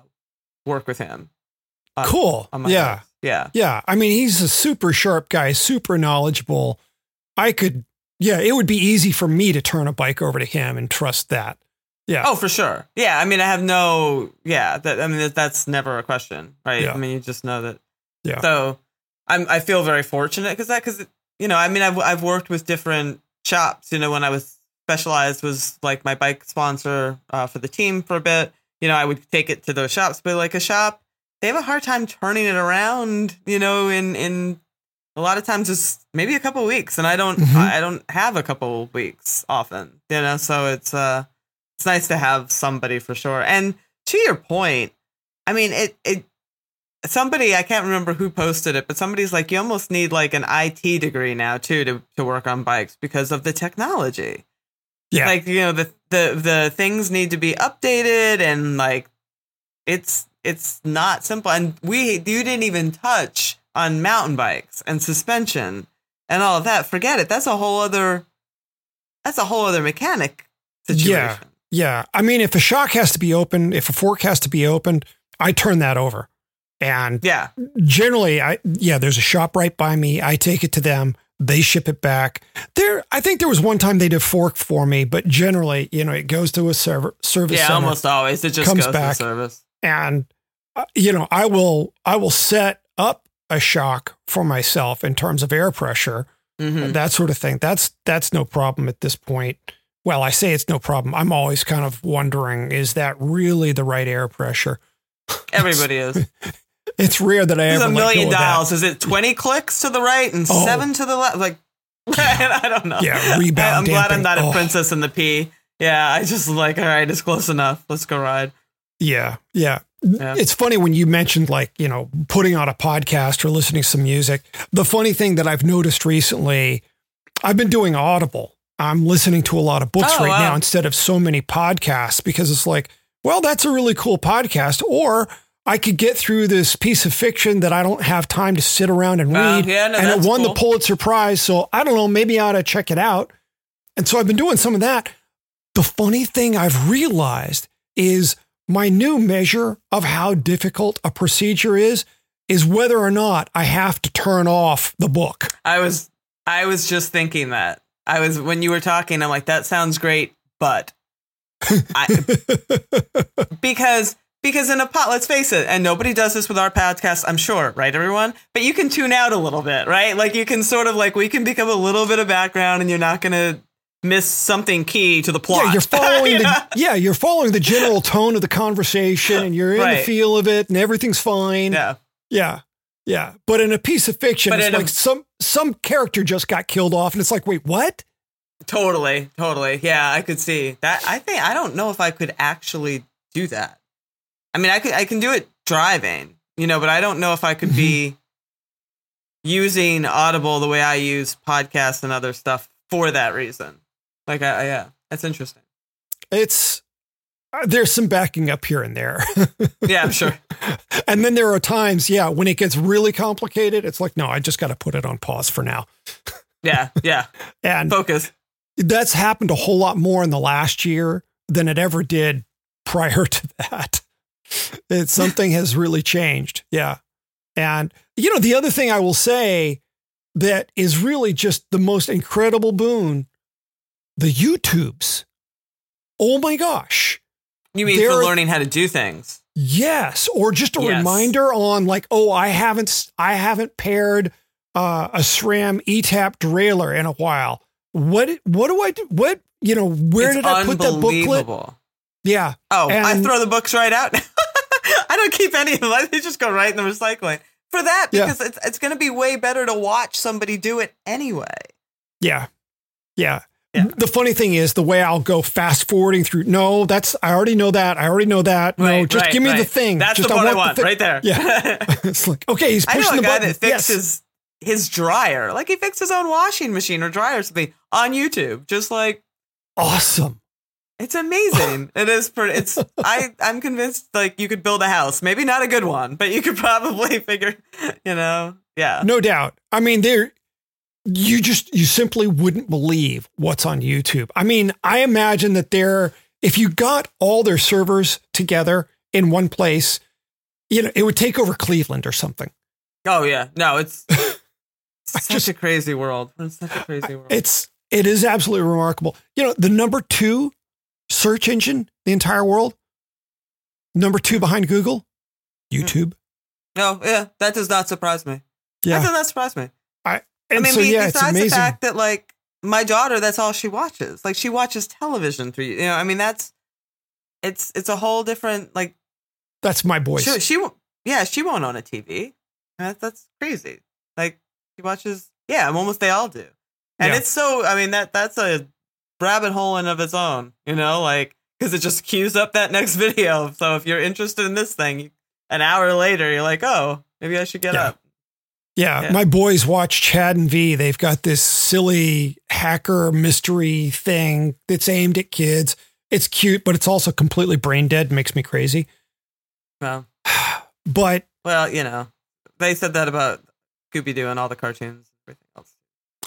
work with him. cool. yeah. Yeah. Yeah. I mean, he's a super sharp guy, super knowledgeable. I could, yeah, it would be easy for me to turn a bike over to him and trust that. Yeah. Oh, for sure. Yeah. I mean, I have no, yeah, that, I mean, that's never a question, right? Yeah. I mean, you just know that. Yeah. So I'm, I feel very fortunate because that, because you know, I mean, I've I've worked with different shops. You know, when I was specialized was like my bike sponsor uh, for the team for a bit. You know, I would take it to those shops, but like a shop, they have a hard time turning it around. You know, in in a lot of times it's maybe a couple weeks, and I don't mm-hmm. I don't have a couple weeks often. You know, so it's uh it's nice to have somebody for sure. And to your point, I mean, it it somebody I can't remember who posted it, but somebody's like, you almost need like an IT degree now too to to work on bikes because of the technology. Yeah, like you know the the the things need to be updated and like it's it's not simple. And we you didn't even touch on mountain bikes and suspension and all of that. Forget it. That's a whole other that's a whole other mechanic situation. Yeah. Yeah. I mean, if a shock has to be opened, if a fork has to be opened, I turn that over. And yeah, generally, I yeah, there's a shop right by me. I take it to them. They ship it back. There, I think there was one time they did fork for me, but generally, you know, it goes to a server service. Yeah, center, almost always it just comes goes back, to service. And uh, you know, I will I will set up a shock for myself in terms of air pressure, mm-hmm. that sort of thing. That's that's no problem at this point. Well, I say it's no problem. I'm always kind of wondering, is that really the right air pressure? Everybody is. It's rare that I ever a million dials. Is it twenty clicks to the right and oh. seven to the left? Like yeah. I don't know. Yeah, rebound. I'm damping. glad I'm not a oh. princess in the P. Yeah, I just like all right, it's close enough. Let's go ride. Yeah, yeah. Yeah. It's funny when you mentioned like, you know, putting on a podcast or listening to some music. The funny thing that I've noticed recently, I've been doing Audible. I'm listening to a lot of books oh, right wow. now instead of so many podcasts because it's like, well, that's a really cool podcast. Or I could get through this piece of fiction that I don't have time to sit around and read. Uh, yeah, no, and it won cool. the Pulitzer Prize. So I don't know, maybe I ought to check it out. And so I've been doing some of that. The funny thing I've realized is my new measure of how difficult a procedure is is whether or not I have to turn off the book. I was I was just thinking that. I was when you were talking, I'm like, that sounds great, but I, because because in a pot, let's face it, and nobody does this with our podcast, I'm sure, right, everyone? But you can tune out a little bit, right? Like you can sort of like we can become a little bit of background, and you're not gonna miss something key to the plot. Yeah, you're following You the yeah, you're following the general tone of the conversation and you're in the feel of it and everything's fine. yeah. Yeah. Yeah. But in a piece of fiction, But it's in a- like some some character just got killed off and it's like, wait, what? Totally, totally. Yeah, I could see that. I think I don't know if I could actually do that. I mean, I could I can do it driving, you know, but I don't know if I could be using Audible the way I use podcasts and other stuff for that reason. Like, I, I yeah, that's interesting. It's uh, there's some backing up here and there. Yeah, I'm sure. and then there are times, yeah, when it gets really complicated, it's like, no, I just got to put it on pause for now. Yeah, yeah. And Focus. that's happened a whole lot more in the last year than it ever did prior to that. It's something has really changed. Yeah. And you know, the other thing I will say that is really just the most incredible boon, the YouTubes. Oh my gosh. You mean There for learning how to do things? Yes, or just a Yes. reminder on like, oh, I haven't I haven't paired uh, a SRAM ETAP derailleur in a while. What what do I do? What you know? Where It's did I put that booklet? Yeah, Oh, I throw the books right out. I don't keep any of them. I just go right in the recycling for that Yeah. because it's it's going to be way better to watch somebody do it anyway. yeah, yeah. Yeah. The funny thing is the way I'll go fast forwarding through. No, that's I already know that. I already know that. no, Right, just right, give me the thing. That's just, the part I, the want thi- right there. Yeah. it's like okay, he's I pushing know a the guy button. that Yes. fixes his dryer. Like he fixed his own washing machine or dryer or something on YouTube. Just like Awesome. It's amazing. it is. Pretty, it's. I. I'm convinced. Like you could build a house. Maybe not a good one, but you could probably figure. You know. Yeah. No doubt. I mean, there you just you simply wouldn't believe what's on YouTube. I mean, I imagine that there if you got all their servers together in one place, you know, it would take over Cleveland or something. Oh yeah. No. It's. I Such just a crazy world. It's such a crazy world. it's it is absolutely remarkable. You know, the number 2 search engine in the entire world, number 2 behind Google, hmm. YouTube. No, yeah, that does not surprise me. Yeah, That does not surprise me. And I mean, so yeah, it's besides the fact that like my daughter, that's all she watches. Like she watches television through you know. I mean, that's it's it's a whole different like. That's my boy. She, she yeah, she won't own a TV. That, that's crazy. Like she watches. Yeah, almost they all do, and Yeah. it's so. I mean that that's a rabbit hole in of its own. You know, like because it just queues up that next video. So if you're interested in this thing, an hour later, you're like, oh, maybe I should get Yeah. up. Yeah, Yeah. my boys watch Chad and Vy. They've got this silly hacker mystery thing that's aimed at kids. It's cute, but it's also completely brain dead. Makes me crazy. Well, But Well, you know, they said that about Scooby Doo and all the cartoons and everything else.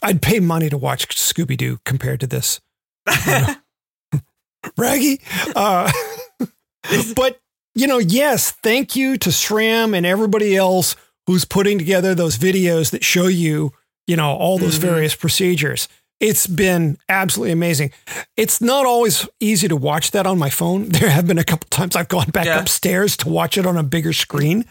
I'd pay money to watch Scooby Doo compared to this. Raggy. Uh, but you know, yes, thank you to SRAM and everybody else who's putting together those videos that show you, you know, all those Mhm. various procedures. It's been absolutely amazing. It's not always easy to watch that on my phone. There have been a couple times I've gone back Yeah. upstairs to watch it on a bigger screen.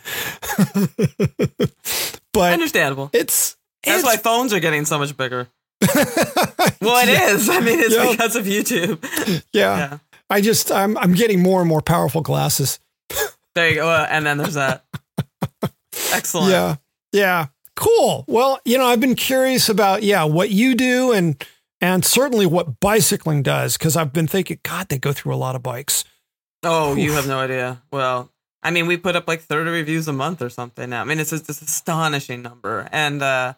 but Understandable. it's That's it's, why phones are getting so much bigger. Well, it is. I mean, it's Yeah. because of YouTube. yeah. Yeah. I just I'm I'm getting more and more powerful glasses. There you go. Uh, and then there's that. Excellent. Yeah. Yeah. Cool. Well, you know, I've been curious about yeah, what you do and and certainly what bicycling does cuz I've been thinking god, they go through a lot of bikes. Oh, you have no idea. Well, I mean, we put up like 30 reviews a month or something now. I mean, it's just this astonishing number. And uh,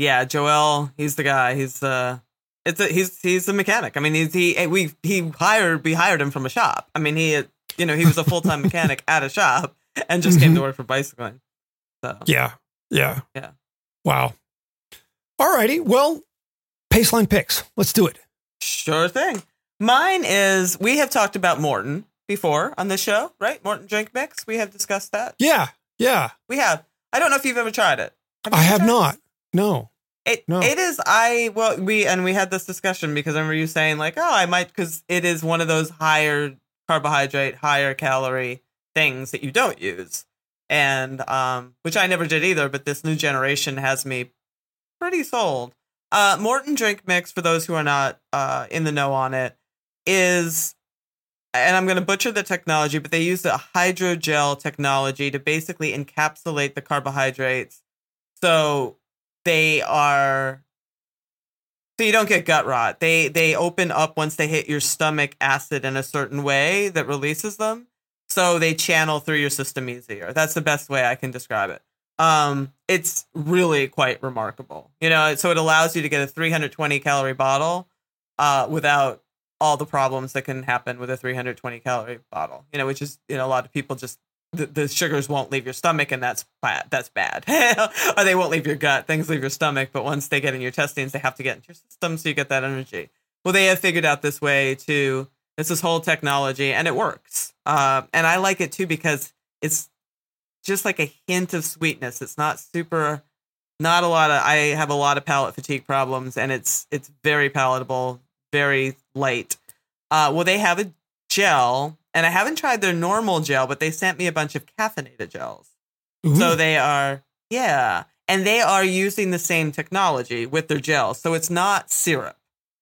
yeah, Joel, he's the guy. He's uh, it's a, he's he's a mechanic. I mean, he's, he we he hired we hired him from a shop. I mean, he you know he was a full time mechanic at a shop and just came to work for bicycling. So Yeah. Yeah. Yeah. Wow. All righty. Well, Paceline picks. Let's do it. sure thing. Mine is we have talked about Maurten before on this show, right? Maurten drink mix. We have discussed that. Yeah. Yeah. We have. I don't know if you've ever tried it. you I have not. No. It No. it is I well we and we had this discussion because I remember you saying like oh I might because it is one of those higher carbohydrate higher calorie things that you don't use and um which I never did either but this new generation has me pretty sold Uh, Maurten Drink Mix, for those who are not uh, in the know on it, is, and I'm going to butcher the technology, but they use the hydrogel technology to basically encapsulate the carbohydrates. So they are, so you don't get gut rot. They they open up once they hit your stomach acid in a certain way that releases them. So they channel through your system easier. That's the best way I can describe it um, it's really quite remarkable. You know, so it allows you to get a 320 calorie bottle uh, without all the problems that can happen with a 320 calorie bottle. You know, which is you know a lot of people just the, the sugars won't leave your stomach, and that's bad. That's bad. or they won't leave your gut. Things leave your stomach, but once they get in your intestines, they have to get into your system, so you get that energy. Well, they have figured out this way to it's this whole technology, and it works. Uh, and I like it too because it's just like a hint of sweetness. It's not super not a lot of I have a lot of palate fatigue problems and it's it's very palatable, very light. Uh well they have a gel and I haven't tried their normal gel, but they sent me a bunch of caffeinated gels. Ooh. So they are yeah, and they are using the same technology with their gels. So it's not syrup.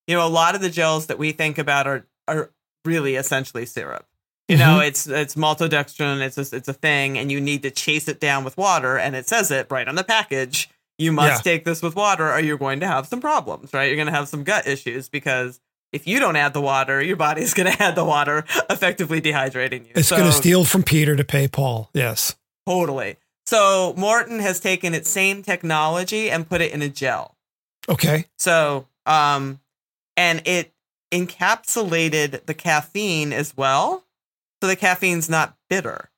You know, a lot of the gels that we think about are are really essentially syrup. You know, mm-hmm. it's it's maltodextrin. It's a, it's a thing, and you need to chase it down with water, and it says it right on the package. You must yeah. take this with water, or you're going to have some problems. Right? You're going to have some gut issues because if you don't add the water, your body's going to add the water, effectively dehydrating you. It's so, going to steal from Peter to pay Paul. Yes, totally. So Maurten has taken its same technology and put it in a gel. Okay. So, um, and it encapsulated the caffeine as well so the caffeine's not bitter.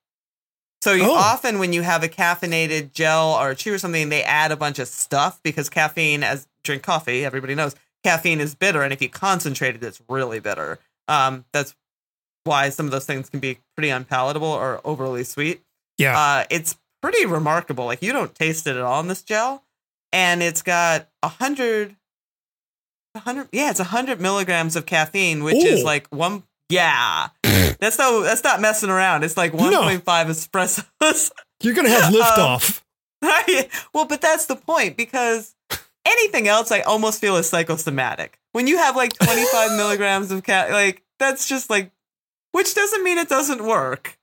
So you, oh. often when you have a caffeinated gel or a chew or something, they add a bunch of stuff because caffeine, as drink coffee, everybody knows caffeine is bitter, and if you concentrate it, it's really bitter. Um, that's why some of those things can be pretty unpalatable or overly sweet. Yeah, uh, it's pretty remarkable. Like you don't taste it at all in this gel, and it's got a hundred, a hundred, yeah, it's a hundred milligrams of caffeine, which Ooh. is like one yeah. that's no that's not messing around. It's like 1.5 no. espressos. You're going to have liftoff. Um, well, but that's the point because anything else I almost feel is psychosomatic. When you have like 25 milligrams of cat like that's just like which doesn't mean it doesn't work.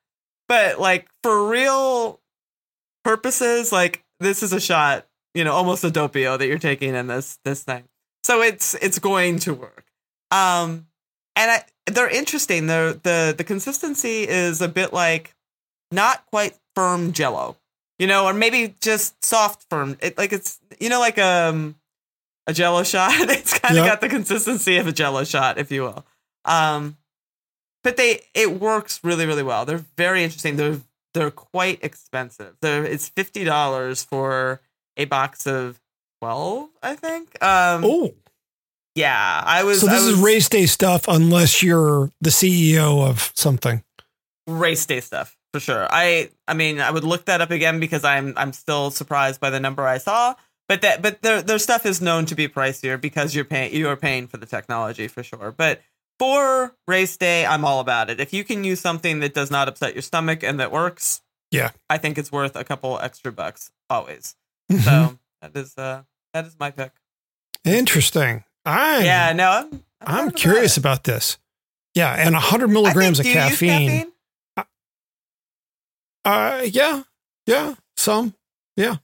But like for real purposes, like this is a shot, you know, almost a doppio that you're taking in this this thing. So it's it's going to work. Um and I they're interesting. The the the consistency is a bit like not quite firm jello, you know, or maybe just soft firm. It, like it's you know like um a jello shot. it's kind of yep. got the consistency of a jello shot, if you will. Um but they it works really really well. They're very interesting. They're they're quite expensive. They're, it's fifty dollars for a box of twelve, I think. Um, oh, yeah, I was. So this was, is race day stuff, unless you're the CEO of something. Race day stuff for sure. I, I mean, I would look that up again because I'm, I'm still surprised by the number I saw. But that, but their, their stuff is known to be pricier because you're paying, you are paying for the technology for sure. But for race day, I'm all about it. If you can use something that does not upset your stomach and that works, yeah, I think it's worth a couple extra bucks always. Mm-hmm. So that is, uh, that is my pick. Interesting. I'm, yeah, no, I'm, I'm, I'm curious about, about, this. Yeah, and 100 milligrams think, of caffeine. Uh, yeah, yeah, some, yeah.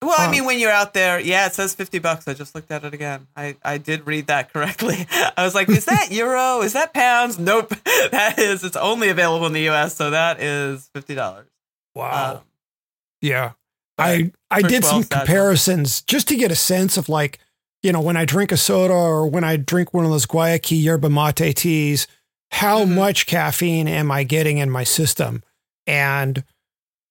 Well, I uh, mean, when you're out there, yeah, it says 50 bucks. I just looked at it again. I, I did read that correctly. I was like, is that euro? Is that pounds? Nope. That is, it's only available in the US. So that is $50. Wow. Um, yeah. I, I did some comparisons just to get a sense of like, you know, when I drink a soda or when I drink one of those Guayaki yerba mate teas, how mm-hmm. much caffeine am I getting in my system? And,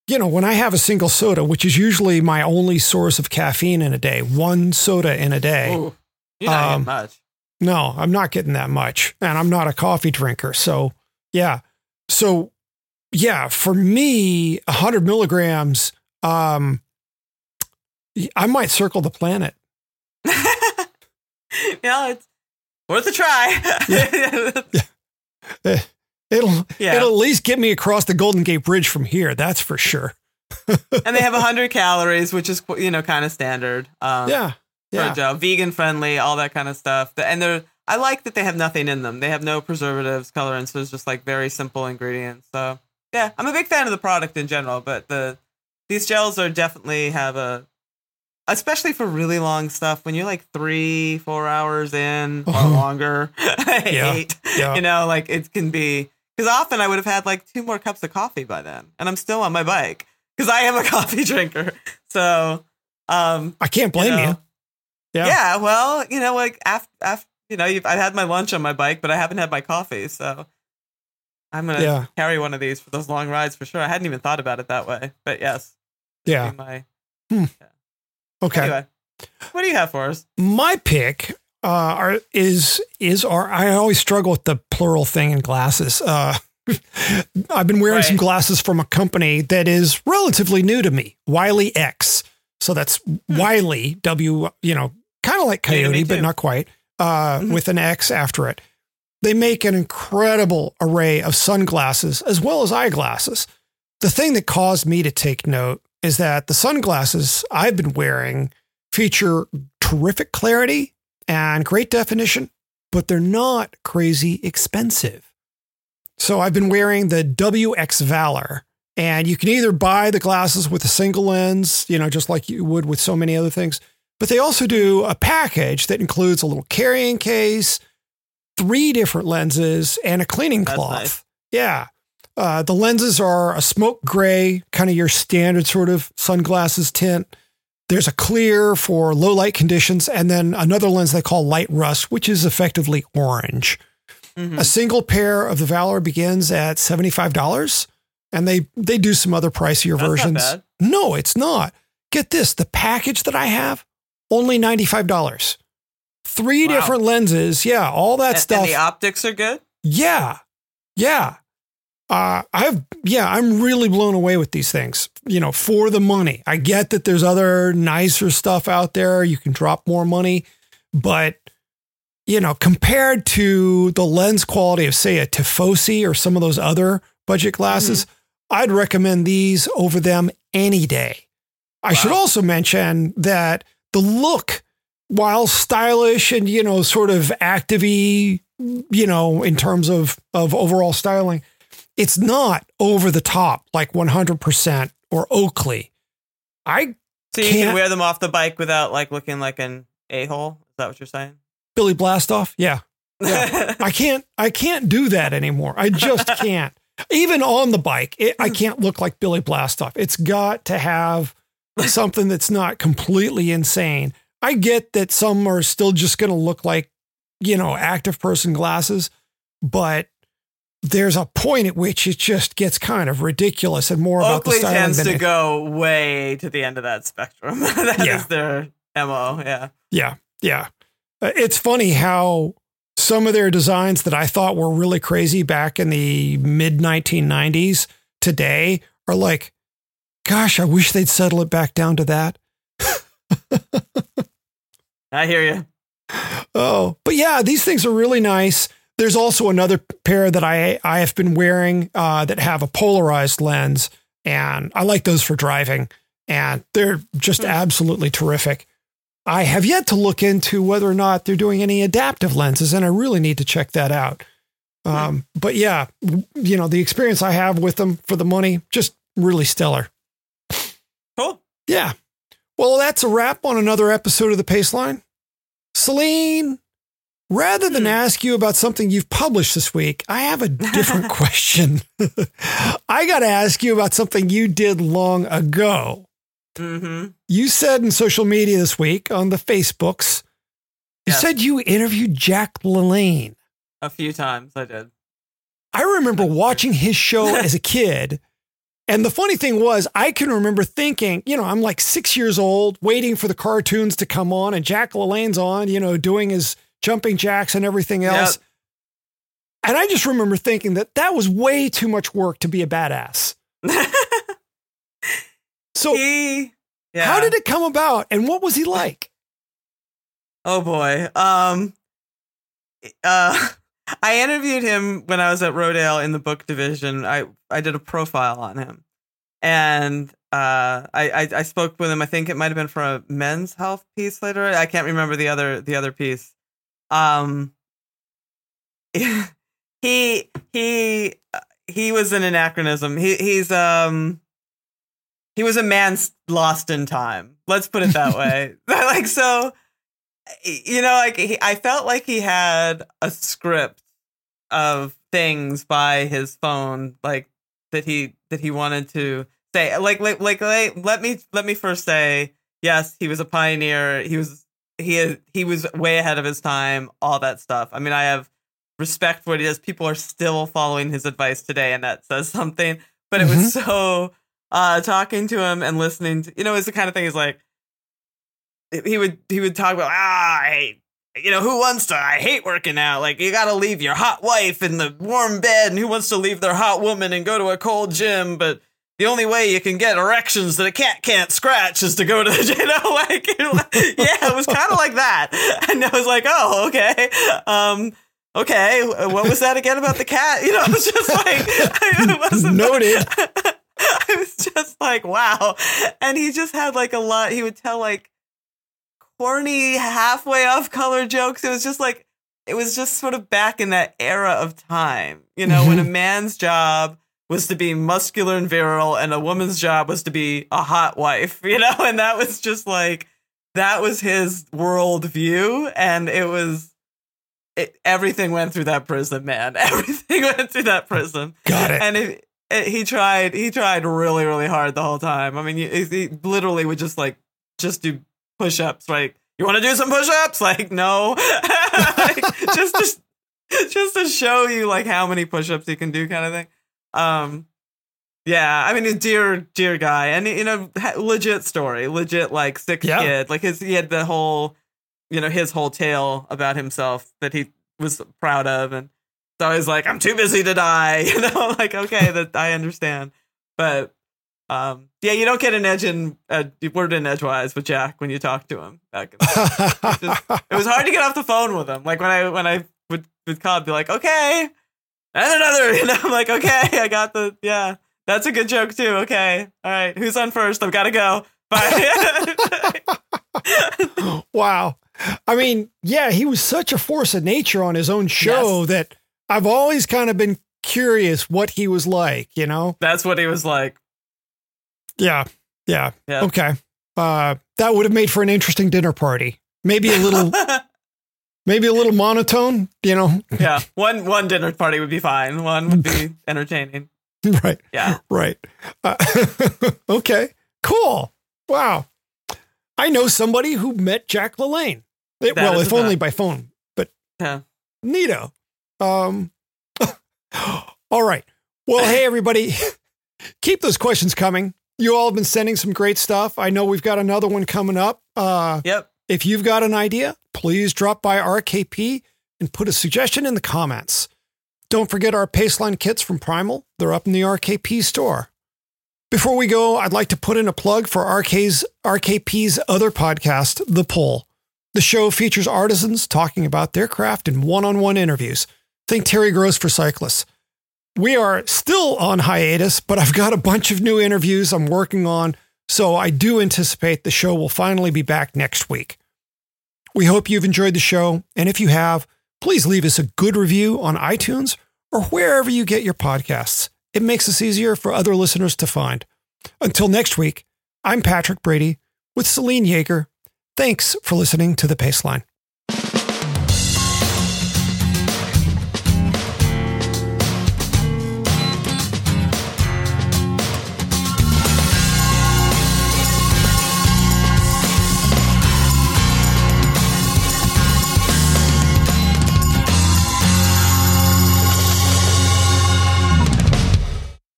you know, when I have a single soda, which is usually my only source of caffeine in a day, one soda in a day. Ooh, you're not um, getting much. No, I'm not getting that much. And I'm not a coffee drinker. So, yeah. So, yeah, for me, 100 milligrams, um, I might circle the planet. yeah, it's worth a try. yeah. yeah. It'll yeah. it'll at least get me across the Golden Gate Bridge from here. That's for sure. and they have 100 calories, which is you know kind of standard. Um, yeah, Yeah. Joe. Vegan friendly, all that kind of stuff. And they're I like that they have nothing in them. They have no preservatives, colorants. So it's just like very simple ingredients. So yeah, I'm a big fan of the product in general, but the these gels are definitely have a especially for really long stuff when you're like three, four hours in or longer, Yeah. eight. Yeah. You know, like it can be because often I would have had like two more cups of coffee by then, and I'm still on my bike because I am a coffee drinker. So, um, I can't blame you. know, Yeah. yeah. Well, you know, like after, after you know, you've, I had my lunch on my bike, but I haven't had my coffee, so I'm gonna Yeah. carry one of these for those long rides for sure. I hadn't even thought about it that way, but yes, Yeah. my Okay. anyway. What do you have for us? My pick uh, are, is is our. I always struggle with the plural thing in glasses. Uh, I've been wearing some glasses from a company that is relatively new to me, Wiley X. So that's Wiley W. You know, kind of like New to me Coyote, but not quite. Uh, Mhm. With an X after it. They make an incredible array of sunglasses as well as eyeglasses. The thing that caused me to take note is that the sunglasses I've been wearing feature terrific clarity and great definition, but they're not crazy expensive. So I've been wearing the WX Valor, and you can either buy the glasses with a single lens, you know, just like you would with so many other things, but they also do a package that includes a little carrying case, three different lenses, and a cleaning That's cloth. nice. Yeah. Uh, the lenses are a smoke gray, kind of your standard sort of sunglasses tint. There's a clear for low light conditions, and then another lens they call light rust, which is effectively orange. Mhm. A single pair of the Valor begins at $75, and they, they do some other pricier That's versions. bad. No, it's not. Get this the package that I have, only $95. Three Wow. different lenses. Yeah, all that And- stuff. And the optics are good. Yeah. Yeah. Uh, I've, yeah, I'm really blown away with these things, you know, for the money. I get that there's other nicer stuff out there. You can drop more money, but, you know, compared to the lens quality of, say, a Tifosi or some of those other budget glasses, I'd recommend these over them any day. I should also mention that the look, while stylish and, you know, sort of active you know, in terms of, of overall styling, it's not over the top like 100% or Oakley. I, So you can wear them off the bike without like looking like an a hole. Is that what you're saying? Billy Blastoff, yeah. Yeah. I can't, I can't do that anymore. I just can't. Even on the bike, it, I can't look like Billy Blastoff. It's got to have something that's not completely insane. I get that some are still just going to look like, you know, active person glasses, but there's a point at which it just gets kind of ridiculous and more about the styling tends to it- go way to the end of that spectrum. That is Yeah. their mo. Yeah. Yeah, yeah. Uh, It's funny how some of their designs that I thought were really crazy back in the mid 1990s today are like, gosh, I wish they'd settle it back down to that. I hear you. Oh, but yeah, these things are really nice. There's also another pair that I I have been wearing uh, that have a polarized lens, and I like those for driving, and they're just Hmm. absolutely terrific. I have yet to look into whether or not they're doing any adaptive lenses, and I really need to check that out. Um, but yeah, you know, the experience I have with them for the money, just really stellar. Cool. Yeah. Well, that's a wrap on another episode of the Paceline. Selene, rather than Hmm. ask you about something you've published this week, I have a different question. I got to ask you about something you did long ago. Mm-hmm. You said in social media this week on the Facebooks, you Yes. said you interviewed Jack LaLanne. A few times I did. I remember watching his show as a kid. And the funny thing was, I can remember thinking, you know, I'm like six years old, waiting for the cartoons to come on, and Jack LaLanne's on, you know, doing his jumping jacks and everything else. And I just remember thinking that that was way too much work to be a badass. So, he. Yeah. how did it come about, and what was he like? Oh boy. Um. Uh. I interviewed him when I was at Rodale in the book division. I I did a profile on him, and uh, I, I I spoke with him. I think it might have been for a men's health piece later. I can't remember the other the other piece. Um, he he he was an anachronism. He he's um he was a man lost in time. Let's put it that way. like so, you know, like he, I felt like he had a script of things by his phone, like that he that he wanted to say. Like like like, like let me let me first say yes, he was a pioneer. He was he he was way ahead of his time. All that stuff. I mean, I have respect for what he does. People are still following his advice today, and that says something. But it mm-hmm. was so uh, talking to him and listening. To, you know, it's the kind of thing. Is like he would he would talk about ah, I hate you know, who wants to? I hate working out. Like, you got to leave your hot wife in the warm bed, and who wants to leave their hot woman and go to a cold gym? But the only way you can get erections that a cat can't scratch is to go to the, you know, like, yeah, it was kind of like that. And I was like, oh, okay. Um, okay, what was that again about the cat? You know, it was just like I, wasn't noted. I was just like, wow. And he just had like a lot. He would tell like corny, halfway off color jokes. It was just like it was just sort of back in that era of time, you know, when a man's job was to be muscular and virile, and a woman's job was to be a hot wife, you know, and that was just like that was his world view, and it was it, everything went through that prism, man. Everything went through that prism. Got it. And it, it, he tried, he tried really, really hard the whole time. I mean, he, he literally would just like just do push-ups. Like, you want to do some push-ups? Like, no, like, just to, just to show you like how many push-ups he can do, kind of thing. Um, yeah, I mean, a dear, dear guy, and you know, legit story, legit like sick yeah. kid. Like his, he had the whole you know his whole tale about himself that he was proud of and so he's like i'm too busy to die you know like okay that i understand but um yeah you don't get an edge in uh, word in edgewise with jack when you talk to him back it, just, it was hard to get off the phone with him like when i when i would with cobb be like okay and another you know i'm like okay i got the yeah that's a good joke too okay all right who's on first i've got to go bye wow I mean, yeah, he was such a force of nature on his own show yes. that I've always kind of been curious what he was like, you know? That's what he was like. Yeah. Yeah. yeah. Okay. Uh, that would have made for an interesting dinner party. Maybe a little maybe a little monotone, you know. yeah. One one dinner party would be fine. One would be entertaining. Right. Yeah. Right. Uh, okay. Cool. Wow. I know somebody who met Jack LaLanne. It, well, if only by phone, but yeah. neato. Um, all right. Well, hey, everybody, keep those questions coming. You all have been sending some great stuff. I know we've got another one coming up. Uh, yep. If you've got an idea, please drop by RKP and put a suggestion in the comments. Don't forget our Paceline kits from Primal. They're up in the RKP store. Before we go, I'd like to put in a plug for RK's, RKP's other podcast, The Pull. The show features artisans talking about their craft in one on one interviews. Think Terry Gross for cyclists. We are still on hiatus, but I've got a bunch of new interviews I'm working on, so I do anticipate the show will finally be back next week. We hope you've enjoyed the show, and if you have, please leave us a good review on iTunes or wherever you get your podcasts. It makes us easier for other listeners to find. Until next week, I'm Patrick Brady with Selene Yeager. Thanks for listening to The Paceline.